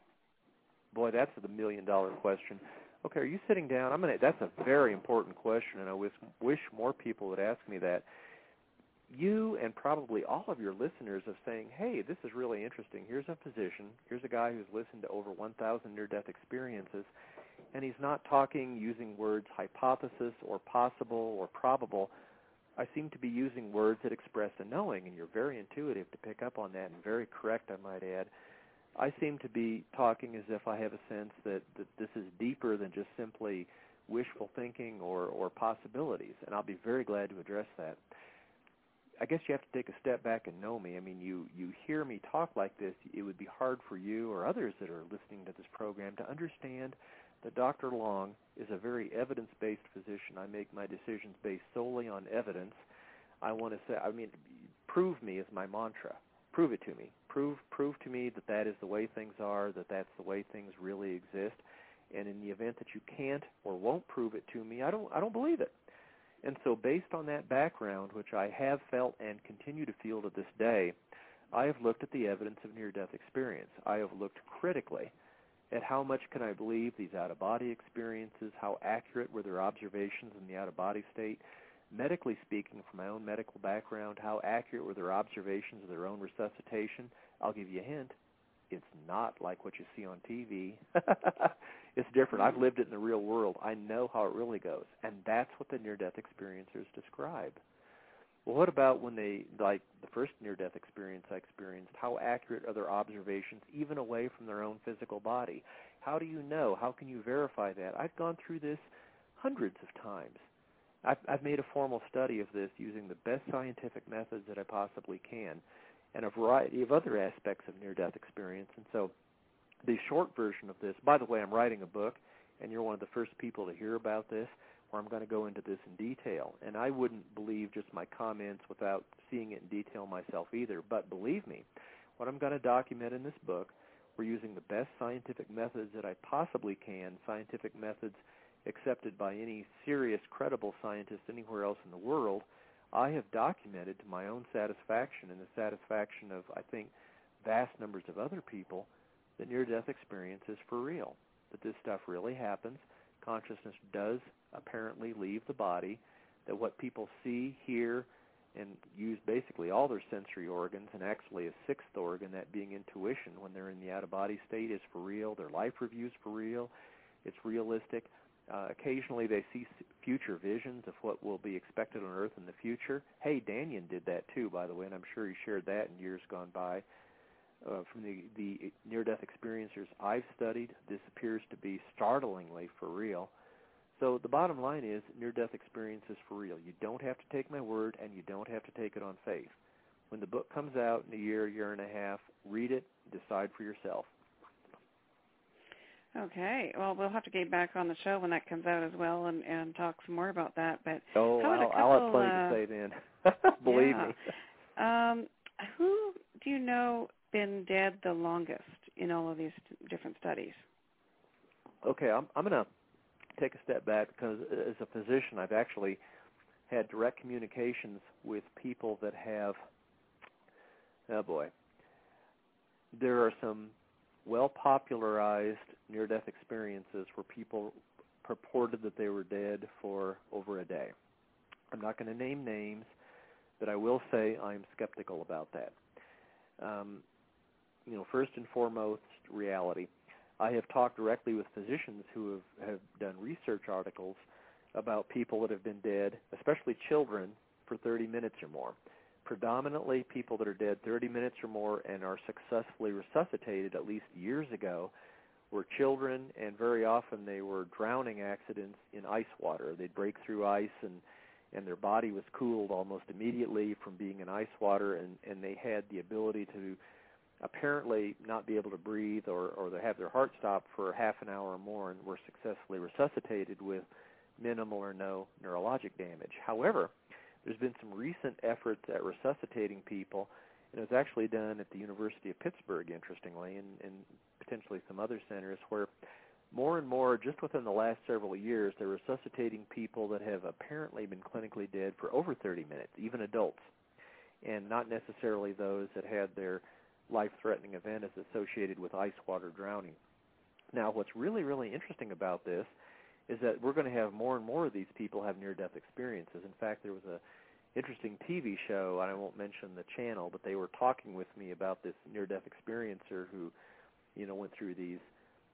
Boy, that's the million dollar question. Okay, are you sitting down? I'm gonna. That's a very important question, and I wish wish more people would ask me that. You and probably all of your listeners of saying, "Hey, this is really interesting. Here's a physician. Here's a guy who's listened to over 1,000 near-death experiences, and he's not talking using words hypothesis or possible or probable. I seem to be using words that express a knowing, and you're very intuitive to pick up on that, and very correct, I might add." I seem to be talking as if I have a sense that, that this is deeper than just simply wishful thinking or, or possibilities, and I'll be very glad to address that. I guess you have to take a step back and know me. I mean, you you hear me talk like this, it would be hard for you or others that are listening to this program to understand that Dr. Long is a very evidence-based physician. I make my decisions based solely on evidence. I want to say, I mean, prove me is my mantra prove it to me. Prove prove to me that that is the way things are, that that's the way things really exist. And in the event that you can't or won't prove it to me, I don't I don't believe it. And so based on that background, which I have felt and continue to feel to this day, I have looked at the evidence of near-death experience. I have looked critically at how much can I believe these out-of-body experiences, how accurate were their observations in the out-of-body state, medically speaking, from my own medical background, how accurate were their observations of their own resuscitation? I'll give you a hint. It's not like what you see on TV. it's different. I've lived it in the real world. I know how it really goes. And that's what the near-death experiencers describe. Well, what about when they, like the first near-death experience I experienced, how accurate are their observations even away from their own physical body? How do you know? How can you verify that? I've gone through this hundreds of times. I've, I've made a formal study of this using the best scientific methods that I possibly can and a variety of other aspects of near-death experience. And so the short version of this, by the way, I'm writing a book, and you're one of the first people to hear about this, where I'm going to go into this in detail. And I wouldn't believe just my comments without seeing it in detail myself either. But believe me, what I'm going to document in this book, we're using the best scientific methods that I possibly can, scientific methods accepted by any serious, credible scientist anywhere else in the world, I have documented to my own satisfaction and the satisfaction of, I think, vast numbers of other people that near-death experience is for real, that this stuff really happens. Consciousness does apparently leave the body, that what people see, hear, and use basically all their sensory organs, and actually a sixth organ, that being intuition, when they're in the out-of-body state, is for real. Their life reviews for real. It's realistic. Uh, occasionally they see future visions of what will be expected on Earth in the future. Hey, Dannion did that too, by the way, and I'm sure he shared that in years gone by. Uh, from the, the near-death experiencers I've studied, this appears to be startlingly for real. So the bottom line is near-death experience is for real. You don't have to take my word, and you don't have to take it on faith. When the book comes out in a year, year and a half, read it, decide for yourself. Okay. Well, we'll have to get back on the show when that comes out as well and and talk some more about that. But oh, I'll, couple, I'll have plenty uh, to say then. Believe yeah. me. Um, who do you know been dead the longest in all of these different studies? Okay, I'm I'm going to take a step back because as a physician, I've actually had direct communications with people that have. Oh boy. There are some well popularized near death experiences where people purported that they were dead for over a day. I'm not going to name names, but I will say I'm skeptical about that. Um, you know, first and foremost, reality. I have talked directly with physicians who have, have done research articles about people that have been dead, especially children, for 30 minutes or more. Predominantly people that are dead 30 minutes or more and are successfully resuscitated at least years ago were children, and very often they were drowning accidents in ice water. They'd break through ice and and their body was cooled almost immediately from being in ice water and and they had the ability to apparently not be able to breathe or or they have their heart stop for half an hour or more and were successfully resuscitated with minimal or no neurologic damage. However, there's been some recent efforts at resuscitating people and it was actually done at the University of Pittsburgh interestingly and, and potentially some other centers where more and more, just within the last several years, they're resuscitating people that have apparently been clinically dead for over 30 minutes, even adults, and not necessarily those that had their life-threatening event as associated with ice water drowning. Now, what's really, really interesting about this is that we're going to have more and more of these people have near-death experiences. In fact, there was a interesting TV show, and I won't mention the channel, but they were talking with me about this near-death experiencer who, you know, went through these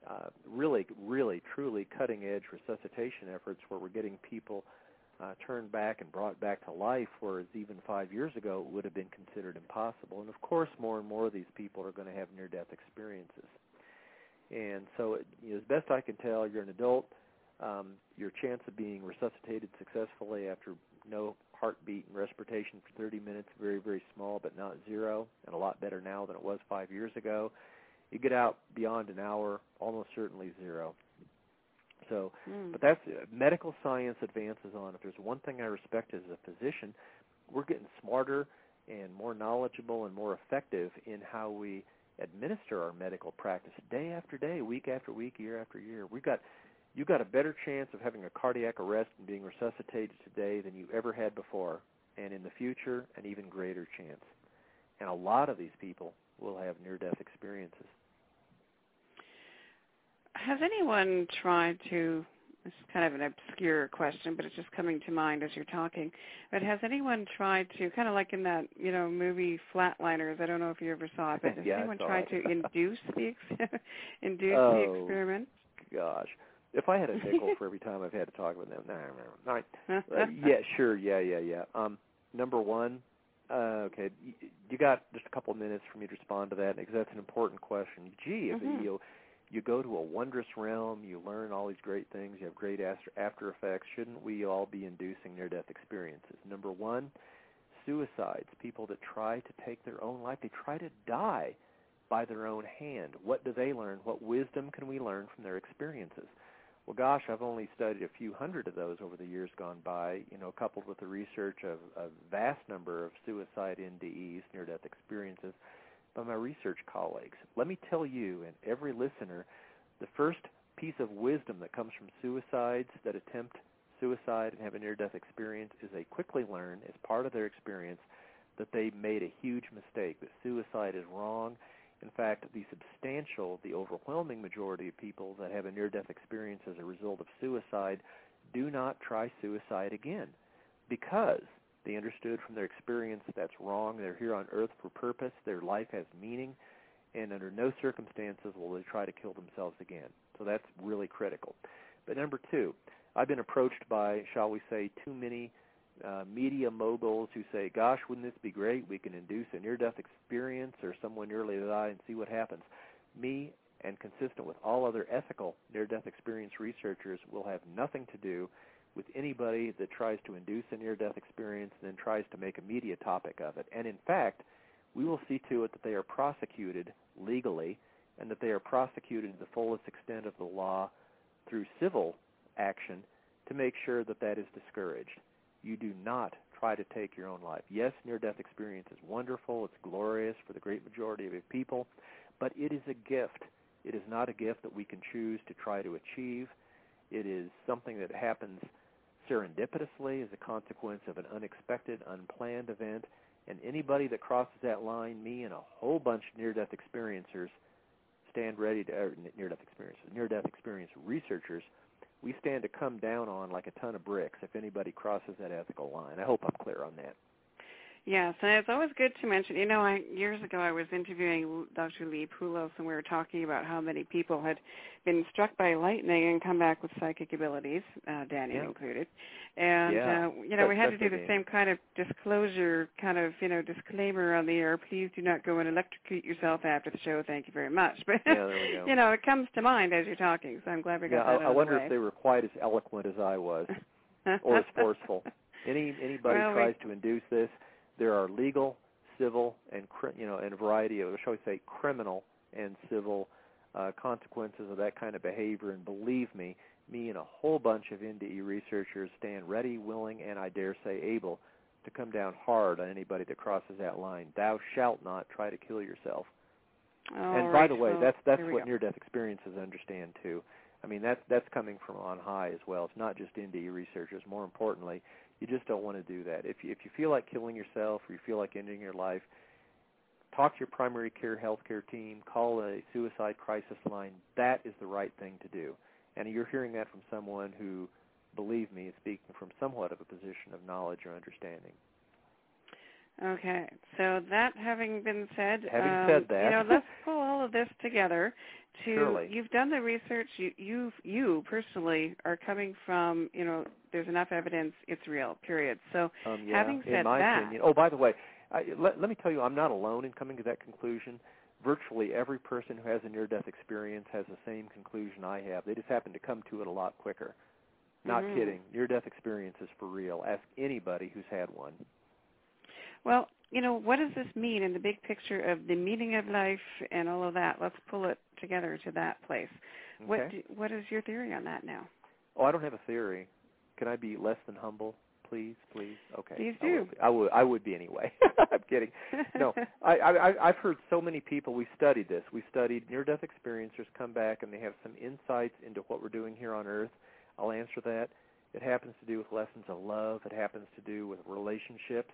uh, really, really, truly cutting-edge resuscitation efforts where we're getting people uh, turned back and brought back to life, whereas even five years ago it would have been considered impossible. And of course, more and more of these people are going to have near-death experiences. And so, it, you know, as best I can tell, you're an adult. Um, your chance of being resuscitated successfully after no heartbeat and respiration for 30 minutes very, very small, but not zero, and a lot better now than it was five years ago you get out beyond an hour, almost certainly zero. So, mm. but that's uh, medical science advances on. If there's one thing I respect as a physician, we're getting smarter and more knowledgeable and more effective in how we administer our medical practice day after day, week after week, year after year. We've got you've got a better chance of having a cardiac arrest and being resuscitated today than you ever had before, and in the future, an even greater chance. And a lot of these people will have near-death experiences has anyone tried to this is kind of an obscure question, but it's just coming to mind as you're talking. But has anyone tried to, kind of like in that, you know, movie Flatliners? I don't know if you ever saw it, but has yeah, anyone tried it. to induce the induce oh, the experiment? Gosh, if I had a nickel for every time I've had to talk with them, no, no, no. uh, yeah, sure, yeah, yeah, yeah. Um, number one, uh, okay, you, you got just a couple of minutes for me to respond to that because that's an important question. Gee, if mm-hmm. you you go to a wondrous realm, you learn all these great things, you have great after, after effects. Shouldn't we all be inducing near-death experiences? Number one, suicides, people that try to take their own life, they try to die by their own hand. What do they learn? What wisdom can we learn from their experiences? Well, gosh, I've only studied a few hundred of those over the years gone by, you know, coupled with the research of a vast number of suicide NDEs, near-death experiences by my research colleagues. Let me tell you and every listener, the first piece of wisdom that comes from suicides that attempt suicide and have a near-death experience is they quickly learn as part of their experience that they made a huge mistake, that suicide is wrong. In fact, the substantial, the overwhelming majority of people that have a near-death experience as a result of suicide do not try suicide again because they understood from their experience that's wrong. They're here on earth for purpose. Their life has meaning. And under no circumstances will they try to kill themselves again. So that's really critical. But number two, I've been approached by, shall we say, too many uh, media moguls who say, gosh, wouldn't this be great? We can induce a near-death experience or someone nearly die and see what happens. Me, and consistent with all other ethical near-death experience researchers, will have nothing to do with anybody that tries to induce a near-death experience and then tries to make a media topic of it. And in fact, we will see to it that they are prosecuted legally and that they are prosecuted to the fullest extent of the law through civil action to make sure that that is discouraged. You do not try to take your own life. Yes, near-death experience is wonderful. It's glorious for the great majority of people, but it is a gift. It is not a gift that we can choose to try to achieve. It is something that happens serendipitously as a consequence of an unexpected, unplanned event. And anybody that crosses that line, me and a whole bunch of near-death experiencers stand ready to, near-death experiences, near-death experience researchers we stand to come down on like a ton of bricks if anybody crosses that ethical line. I hope I'm clear on that. Yes, and it's always good to mention. You know, I years ago I was interviewing Dr. Lee Pulos, and we were talking about how many people had been struck by lightning and come back with psychic abilities, uh, Dannion yeah. included. And yeah. uh, you know, That's, we had to do the same kind of disclosure, kind of you know, disclaimer on the air. Please do not go and electrocute yourself after the show. Thank you very much. But yeah, there we go. you know, it comes to mind as you're talking, so I'm glad we got yeah, that I, out I wonder the if they were quite as eloquent as I was, or as forceful. Any anybody Well, we- tries to induce this, there are legal, civil, and you know, and a variety of, shall we say, criminal and civil uh, consequences of that kind of behavior. And believe me, me and a whole bunch of NDE researchers stand ready, willing, and I dare say able to come down hard on anybody that crosses that line. Thou shalt not try to kill yourself. All and by the way, well, that's that's what near-death experiences understand too. I mean, that's that's coming from on high as well. It's not just NDE researchers. More importantly, you just don't want to do that. If you, if you feel like killing yourself or you feel like ending your life, talk to your primary care healthcare team. Call a suicide crisis line. That is the right thing to do. And you're hearing that from someone who, believe me, is speaking from somewhat of a position of knowledge or understanding. Okay, so that having been said, Having um, said that- you know, let's pull all of this together. To Surely. you've done the research. You you you personally are coming from you know there's enough evidence it's real. Period. So Um, yeah, having said in my that, opinion. Oh, by the way, I, let, let me tell you, I'm not alone in coming to that conclusion. Virtually every person who has a near-death experience has the same conclusion I have. They just happen to come to it a lot quicker. Not Mhm. kidding. Near-death experience is for real. Ask anybody who's had one. Well, you know, what does this mean in the big picture of the meaning of life and all of that? Let's pull it together to that place. What do, what is your theory on that now? Oh, I don't have a theory. Can I be less than humble, please, please? Okay. Please I will do. I would. I would be anyway. I'm kidding. No, I, I, I've heard so many people. We studied this. We studied near-death experiencers come back and they have some insights into what we're doing here on Earth. I'll answer that. It happens to do with lessons of love. It happens to do with relationships,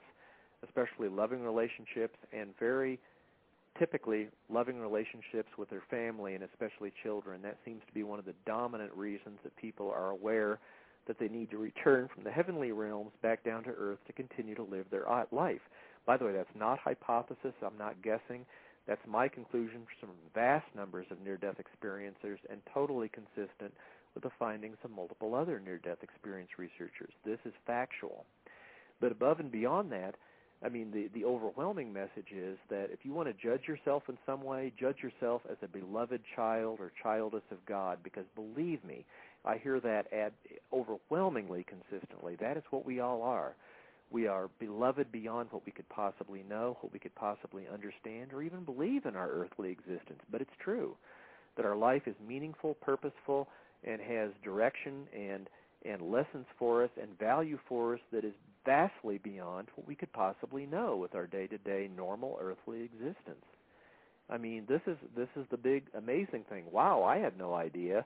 especially loving relationships, and very typically loving relationships with their family and especially children. That seems to be one of the dominant reasons that people are aware that they need to return from the heavenly realms back down to earth to continue to live their life. By the way, that's not hypothesis. I'm not guessing. That's my conclusion from vast numbers of near-death experiencers and totally consistent with the findings of multiple other near-death experience researchers. This is factual. But above and beyond that, I mean, the, the overwhelming message is that if you want to judge yourself in some way, judge yourself as a beloved child or childess of God, because believe me, I hear that ad overwhelmingly consistently. That is what we all are. We are beloved beyond what we could possibly know, what we could possibly understand, or even believe in our earthly existence. But it's true that our life is meaningful, purposeful, and has direction and and lessons for us and value for us that is vastly beyond what we could possibly know with our day-to-day normal earthly existence. I mean, this is this is the big amazing thing. Wow, I had no idea.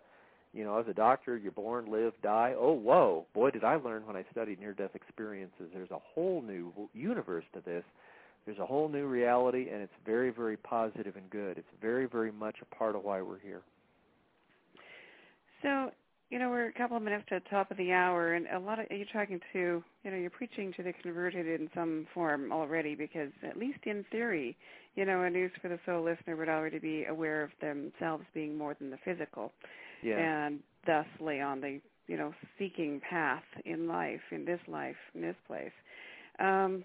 You know, as a doctor, you're born, live, die. Oh, whoa. Boy, did I learn when I studied near-death experiences. There's a whole new universe to this. There's a whole new reality and it's very very positive and good. It's very very much a part of why we're here. So, you know, we're a couple of minutes to the top of the hour, and a lot of you're talking to, you know, you're preaching to the converted in some form already, because at least in theory, you know, a news for the soul listener would already be aware of themselves being more than the physical, Yeah. and thusly on the, you know, seeking path in life, in this life, in this place. Um,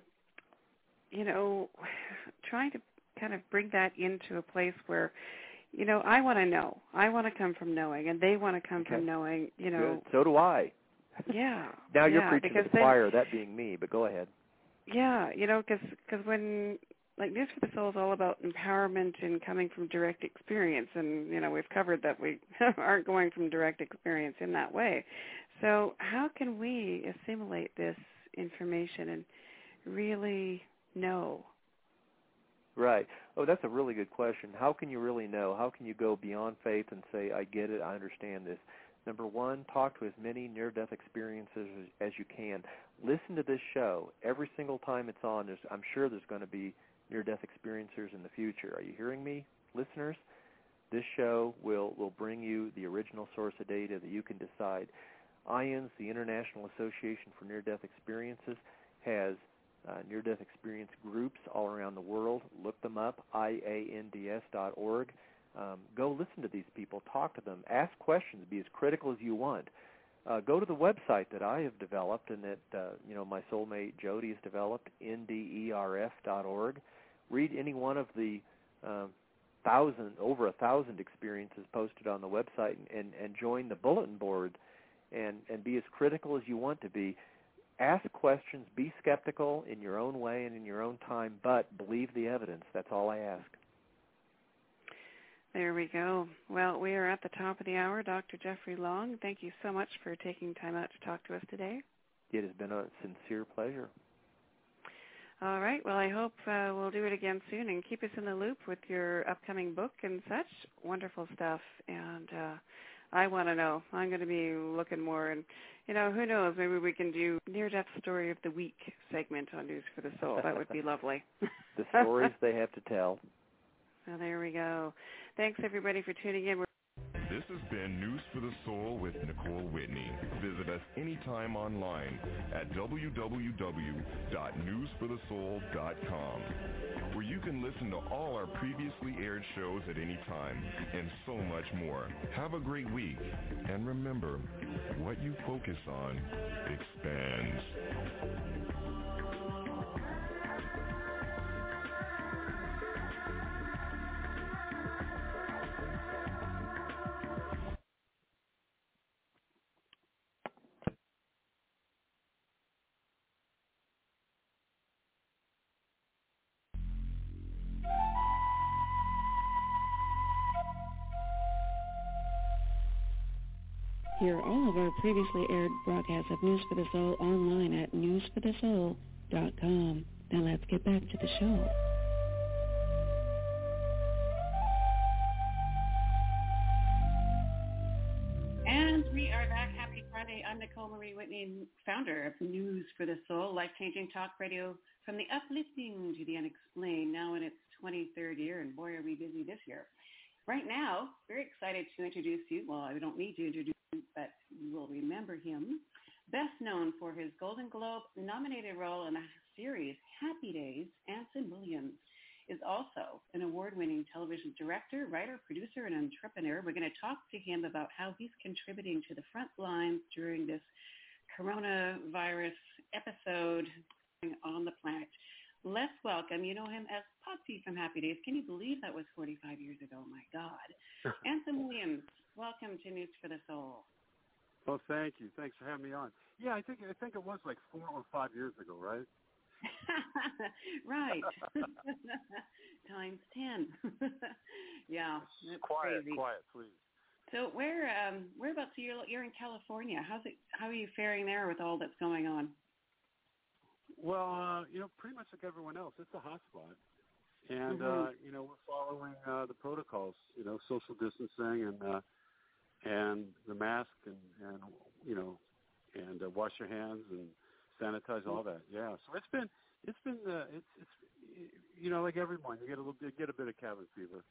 you know, trying to kind of bring that into a place where you know, I want to know. I want to come from knowing, and they want to come Okay. from knowing. You know, Good. So do I. yeah. Now you're yeah, preaching to the choir, that being me, but go ahead. Yeah, you know, because cause when like News for the Soul is all about empowerment and coming from direct experience, and you know we've covered that we aren't going from direct experience in that way. So how can we assimilate this information and really know? Right. Oh, that's a really good question. How can you really know? How can you go beyond faith and say, I get it, I understand this? Number one, talk to as many near-death experiences as, you can. Listen to this show. Every single time it's on, there's, I'm sure there's going to be near-death experiencers in the future. Are you hearing me, listeners? This show will, will bring you the original source of data that you can decide. IANDS, the International Association for Near-Death Experiences, has uh, near-death experience groups all around the world. Look them up, iands.org. Um, go listen to these people, talk to them, ask questions, be as critical as you want. Uh, go to the website that I have developed and that uh, you know my soulmate Jody has developed, nderf.org. Read any one of the uh, thousand, over a thousand experiences posted on the website, and, and, and join the bulletin board, and and be as critical as you want to be. Ask questions, be skeptical in your own way and in your own time, but believe the evidence. That's all I ask. There we go. Well, we are at the top of the hour. Dr. Jeffrey Long, thank you so much for taking time out to talk to us today. It has been a sincere pleasure. All right. Well, I hope uh, we'll do it again soon and keep us in the loop with your upcoming book and such. Wonderful stuff. And uh, I want to know. I'm going to be looking more. And, you know, who knows? Maybe we can do Near-Death Story of the Week segment on News for the Soul. That would be lovely. the stories they have to tell. So there we go. Thanks everybody for tuning in. This has been News for the Soul with Nicole Whitney. Visit us anytime online at www.newsforthesoul.com, where you can listen to all our previously aired shows at any time and so much more. Have a great week, and remember, what you focus on expands. Previously aired broadcasts of News for the Soul online at newsforthesoul.com. Now let's get back to the show. And we are back. Happy Friday. I'm Nicole Marie Whitney, founder of News for the Soul, life-changing talk radio from the uplifting to the unexplained, now in its 23rd year, and boy, are we busy this year. Right now, very excited to introduce you. Well, I don't need to introduce but you will remember him. Best known for his Golden Globe nominated role in the series Happy Days, Anson Williams is also an award-winning television director, writer, producer, and entrepreneur. We're going to talk to him about how he's contributing to the front lines during this coronavirus episode on the planet. Let's welcome, you know him as Potsy from Happy Days. Can you believe that was 45 years ago? My God. Anson Williams, welcome to News for the Soul. Well, thank you. Thanks for having me on. Yeah, I think I think it was like four or five years ago, right? right. Times ten. yeah, that's quiet, crazy. quiet, please. So where um whereabouts are you you're in California. How's it how are you faring there with all that's going on? Well, uh, you know, pretty much like everyone else, it's a hotspot. And Mhm. uh, you know, we're following uh the protocols, you know, social distancing and uh and the mask and and you know and uh, wash your hands and sanitize all that. Yeah. So it's been it's been uh, it's it's you know like everyone you get a little you get a bit of cabin fever,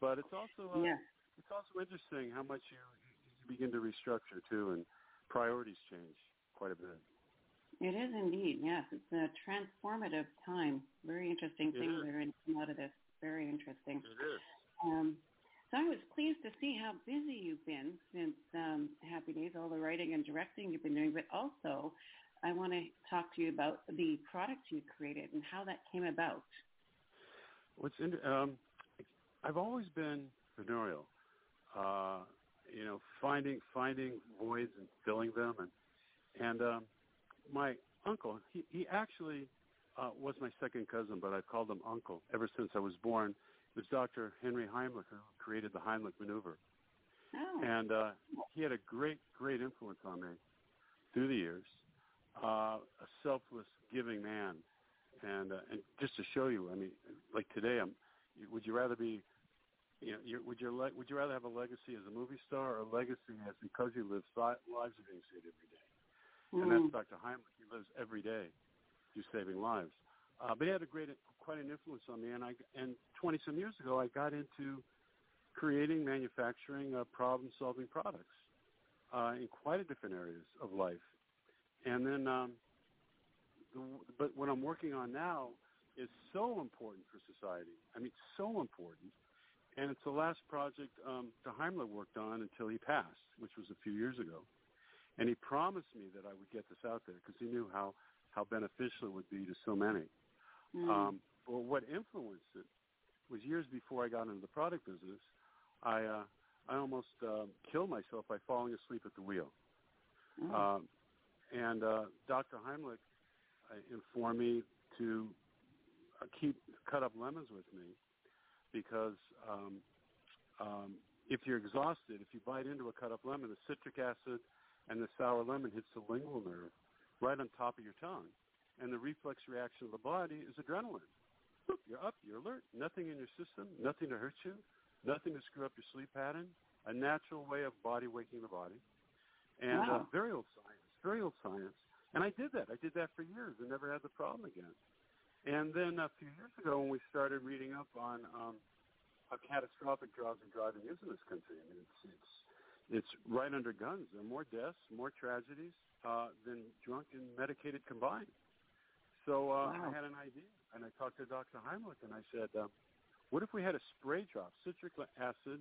but it's also uh, Yeah. it's also interesting how much you you begin to restructure too and priorities change quite a bit. It is indeed, yes. It's a transformative time. Very interesting It things is. are come out of this. Very interesting. It is. Um, so I was pleased to see how busy you've been since um, Happy Days, all the writing and directing you've been doing, but also I want to talk to you about the product you created and how that came about. What's in, um, I've always been entrepreneurial. Uh, you know, finding finding voids and filling them, and and um, my uncle, he he actually uh, was my second cousin, but I've called him uncle ever since I was born. Was Dr. Henry Heimlich who created the Heimlich maneuver, Oh. and uh, he had a great great influence on me through the years. Uh, a selfless, giving man, and uh, and just to show you, I mean, like today, I'm. Would you rather be, you know, you, would you le- would you rather have a legacy as a movie star or a legacy as because you live si- lives are being saved every day? And Mm. that's Dr. Heimlich. He lives every day through saving lives. Uh, but he had a great, quite an influence on me. And I, and 20 some years ago, I got into creating, manufacturing, uh, problem-solving products uh, in quite a different areas of life. And then, um, the, but what I'm working on now is so important for society. I mean, so important. And it's the last project um, De Heimlich worked on until he passed, which was a few years ago. And he promised me that I would get this out there because he knew how, how beneficial it would be to so many. Mm. Um, well, what influenced it was years before I got into the product business. I uh, I almost uh, killed myself by falling asleep at the wheel. Mm. Um, and uh, Dr. Heimlich uh, informed me to uh, keep cut up lemons with me because um, um, if you're exhausted, if you bite into a cut up lemon, the citric acid and the sour lemon hits the lingual nerve right on top of your tongue, and the reflex reaction of the body is adrenaline. You're up, you're alert, nothing in your system, nothing to hurt you, nothing to screw up your sleep pattern, a natural way of body waking the body. And Wow. uh, very old science, very old science. And I did that. I did that for years and never had the problem again. And then a few years ago, when we started reading up on um, how catastrophic drugs and driving is in this country, I mean, it's it's it's right under guns. There are more deaths, more tragedies uh, than drunk and medicated combined. So uh, Wow. I had an idea, and I talked to Dr. Heimlich, and I said, uh, "What if we had a spray drop, citric acid,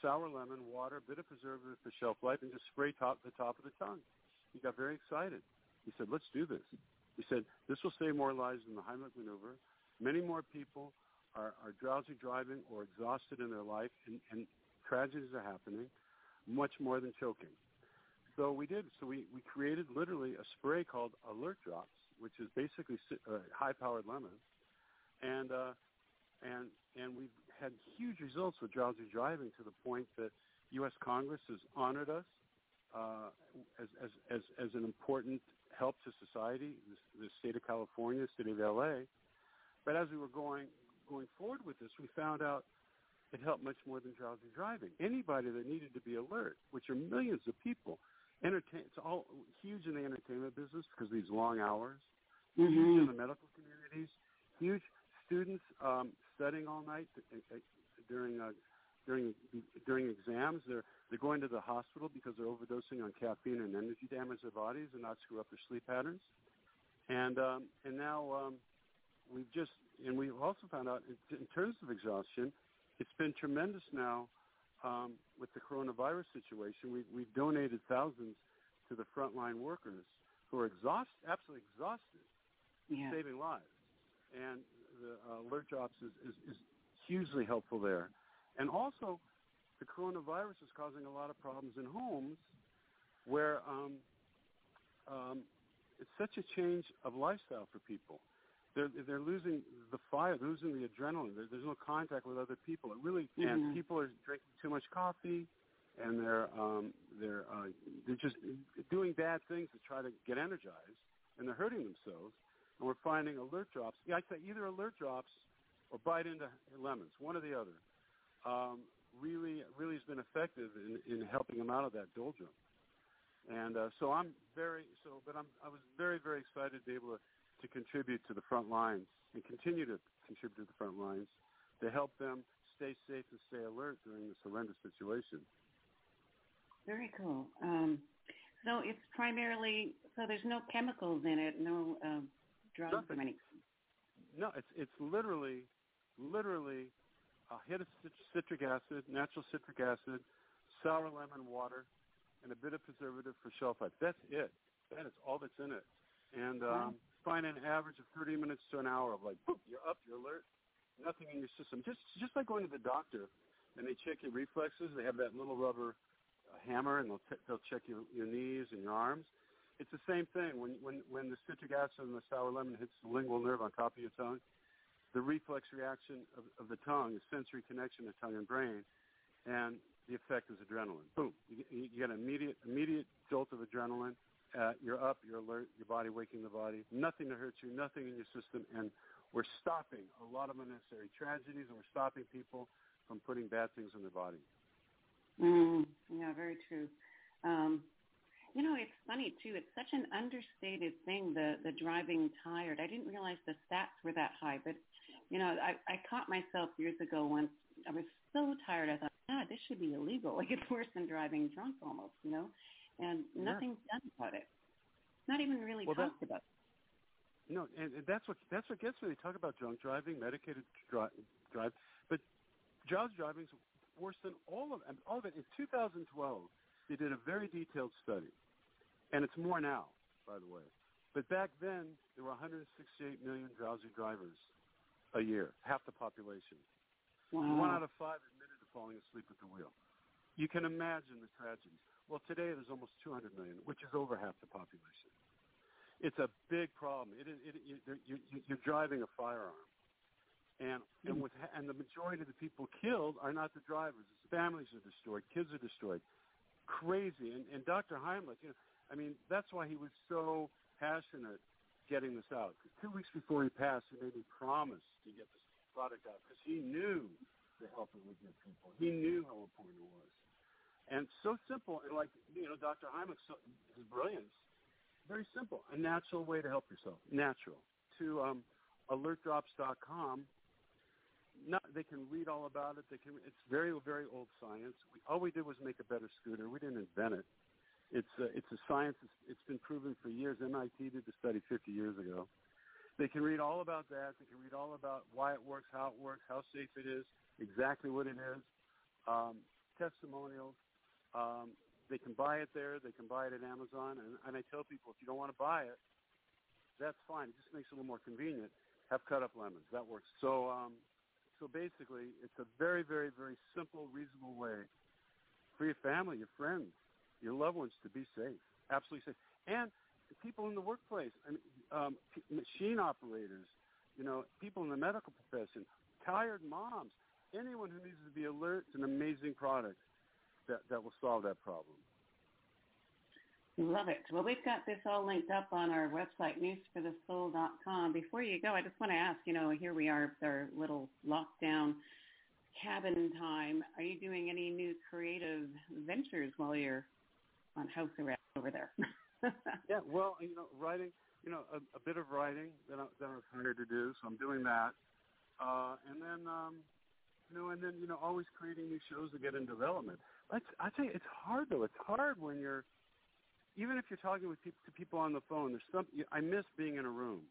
sour lemon, water, a bit of preservative for shelf life, and just spray top the top of the tongue?" He got very excited. He said, "Let's do this." He said, "This will save more lives than the Heimlich maneuver. Many more people are, are drowsy driving or exhausted in their life, and, and tragedies are happening, much more than choking." So we did. So we, we created literally a spray called Alert Drops, which is basically uh, high-powered lemon, and uh, and and we've had huge results with drowsy driving to the point that U.S. Congress has honored us uh, as, as as as an important help to society. The, the state of California, the state of L.A. But as we were going going forward with this, we found out it helped much more than drowsy driving. Anybody that needed to be alert, which are millions of people, entertain. It's all huge in the entertainment business because of these long hours. Huge Mhm. in the medical communities. Huge students um, studying all night uh, uh, during uh, during during exams. They're they're going to the hospital because they're overdosing on caffeine and energy damage their bodies and not screw up their sleep patterns. And um, and now um, we've just and we've also found out in terms of exhaustion, it's been tremendous now um, with the coronavirus situation. We, we've donated thousands to the frontline workers who are exhausted, absolutely exhausted, Yeah. saving lives. And the uh, alert drops is, is, is hugely helpful there. And also, the coronavirus is causing a lot of problems in homes where um, um, it's such a change of lifestyle for people. They're they're losing the fire, losing the adrenaline. There, there's no contact with other people. It really Mhm. and people are drinking too much coffee, and they're um, they're uh, they're just doing bad things to try to get energized, and they're hurting themselves. And we're finding alert drops. Yeah, I say either alert drops or bite into lemons, one or the other. Um, really, really has been effective in, in helping them out of that doldrum. And uh, so I'm very so, but I'm I was very very excited to be able to, to contribute to the front lines and continue to contribute to the front lines to help them stay safe and stay alert during this horrendous situation. Very cool. Um, so it's primarily so there's no chemicals in it, no um, drugs Nothing. or anything. No, it's it's literally, literally a hit of citric acid, natural citric acid, sour lemon water, and a bit of preservative for shelf life. That's it. That is all that's in it. And um, find an average of 30 minutes to an hour of like, boop, you're up, you're alert, nothing in your system. Just just like going to the doctor and they check your reflexes. They have that little rubber uh, hammer and they'll t- they'll check your your knees and your arms. It's the same thing when when when the citric acid and the sour lemon hits the lingual nerve on top of your tongue. The reflex reaction of, of the tongue is sensory connection of tongue and brain, and the effect is adrenaline. Boom! You, you get an immediate immediate jolt of adrenaline. Uh, you're up, you're alert, your body waking the body. Nothing to hurt you, nothing in your system, and we're stopping a lot of unnecessary tragedies, and we're stopping people from putting bad things in their body. Mm, yeah, very true. Um, you know, it's funny too. It's such an understated thing. The the driving tired. I didn't realize the stats were that high. But you know, I I caught myself years ago once I was so tired. I thought, God, this should be illegal. Like it's worse than driving drunk, almost, you know. And nothing's yeah. done about it. Not even really well, talked that, about. No, and, and that's what that's what gets me. They talk about drunk driving, medicated dri- drive, but drowsy driving's worse than all of all of it. In 2012, they did a very detailed study, and it's more now, by the way. But back then, there were 168 million drowsy drivers a year, half the population. Wow. One out of five admitted to falling asleep at the wheel. You can imagine the tragedies. Well, today there's almost 200 million, which is over half the population. It's a big problem. It, it, it, you, you're driving a firearm, and and with and the majority of the people killed are not the drivers. Families are destroyed, kids are destroyed. Crazy. And, and Dr. Heimlich, you know, I mean, that's why he was so passionate getting this out. Because two weeks before he passed, he made me promise to get this product out because he knew the help it would give people. He knew how important it was. And so simple, and like, you know, Dr. Heimlich, so, his brilliance, very simple, a natural way to help yourself, natural. To um, alertdrops.com, not, they can read all about it. They can. It's very, very old science. We, all we did was make a better scooter. We didn't invent it. It's a, it's a science. It's, it's been proven for years. MIT did the study 50 years ago. They can read all about that. They can read all about why it works, how it works, how safe it is, exactly what it is, um, testimonials. Um, they can buy it there. They can buy it at Amazon. And, and I tell people, if you don't want to buy it, that's fine. It just makes it a little more convenient. Have cut up lemons. That works. So, um, so basically, it's a very, very, very simple, reasonable way for your family, your friends, your loved ones to be safe, absolutely safe, and people in the workplace, I mean, um, machine operators, you know, people in the medical profession, tired moms, anyone who needs to be alert. It's an amazing product that that will solve that problem. Love it. Well, we've got this all linked up on our website, newsforthesoul.com. Before you go, I just want to ask, you know, here we are with our little lockdown cabin time. Are you doing any new creative ventures while you're on house arrest over there? yeah, well, you know, writing, you know, a, a bit of writing that I, that I was hired to do, so I'm doing that. Uh, and then, um, you know, and then, you know, always creating new shows to get in development. I, I tell you, it's hard though. It's hard when you're even if you're talking with people, to people on the phone, there's some. I miss being in a room,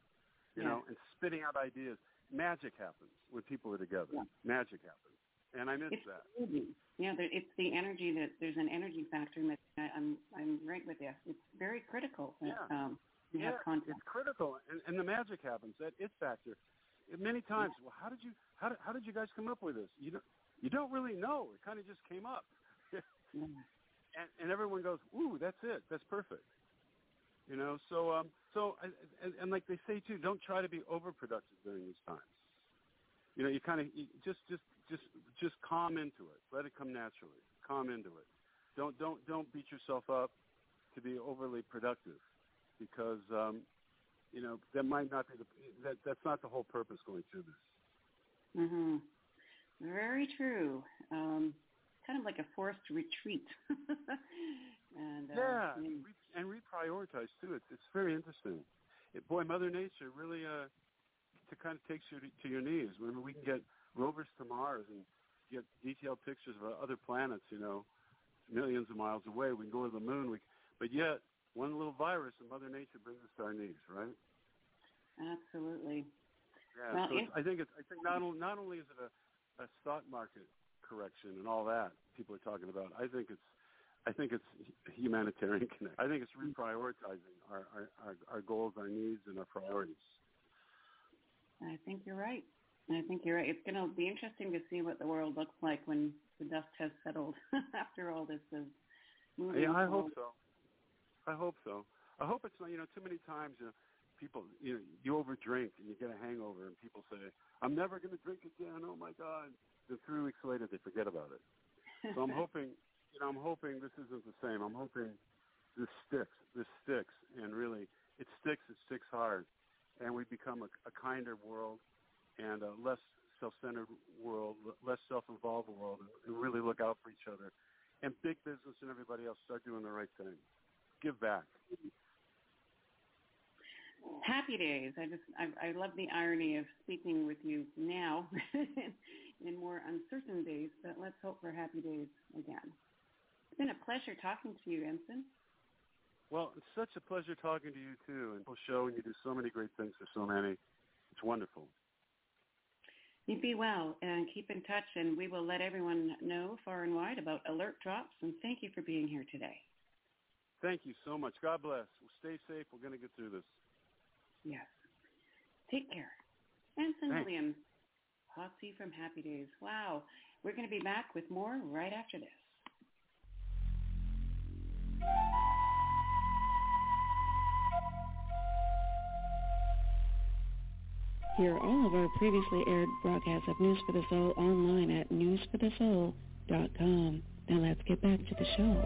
you yeah. know, and spitting out ideas. Magic happens when people are together. Yeah. Magic happens, and I miss it's that. Crazy. Yeah, it's the energy that there's an energy factor that I'm I'm right with you. It's very critical. That, yeah, um, yeah, it's critical, and, and the magic happens. That it factor. Many times, yeah. well, how did you how did, how did you guys come up with this? You don't you don't really know. It kind of just came up. Yeah and, and everyone goes, "Ooh, that's it. That's perfect." You know, so um, so and, and like they say too, don't try to be overproductive during these times. You know, you kind of just just just just calm into it. Let it come naturally. Calm into it. Don't don't don't beat yourself up to be overly productive, because um, you know that might not be the that that's not the whole purpose going through this. Mhm. Very true. Um, kind of like a forced retreat. and uh, yeah, and, re- and reprioritize too. It's it's very interesting. It, boy, Mother Nature really uh, to kind of takes you to, to your knees. When we can get rovers to Mars and get detailed pictures of other planets, you know, millions of miles away. We can go to the moon. We, but yet, one little virus and Mother Nature brings us to our knees, right? Absolutely. Yeah, well, so I think it's, I think not only not only is it a, a stock market correction and all that people are talking about. I think it's I think it's humanitarian connect. I think it's mm-hmm. reprioritizing our, our, our, our goals, our needs, and our priorities. I think you're right. I think you're right. It's going to be interesting to see what the world looks like when the dust has settled after all this is moving. Yeah, I hope so. I hope so. I hope it's not. You know, too many times, you know, people, you know, you overdrink and you get a hangover, and people say, "I'm never going to drink again." Oh my God! Then three weeks later, they forget about it. So I'm hoping, you know, I'm hoping this isn't the same. I'm hoping this sticks. This sticks, and really, it sticks. It sticks hard, and we become a, a kinder world and a less self-centered world, less self-involved world, and really look out for each other. And big business and everybody else start doing the right thing. Give back. Happy days. I just I, I love the irony of speaking with you now in more uncertain days, but let's hope for happy days again. It's been a pleasure talking to you, Anson. Well, it's such a pleasure talking to you too, and we'll show and you do so many great things for so many. It's wonderful. You be well and keep in touch, and we will let everyone know far and wide about alert drops. And thank you for being here today. Thank you so much. God bless. Well, stay safe. We're going to get through this. Yes. Take care. Anson Thanks. Williams, Tea from Happy Days. Wow. We're going to be back with more right after this. Hear all of our previously aired broadcasts of News for the Soul online at newsforthesoul.com. Now let's get back to the show.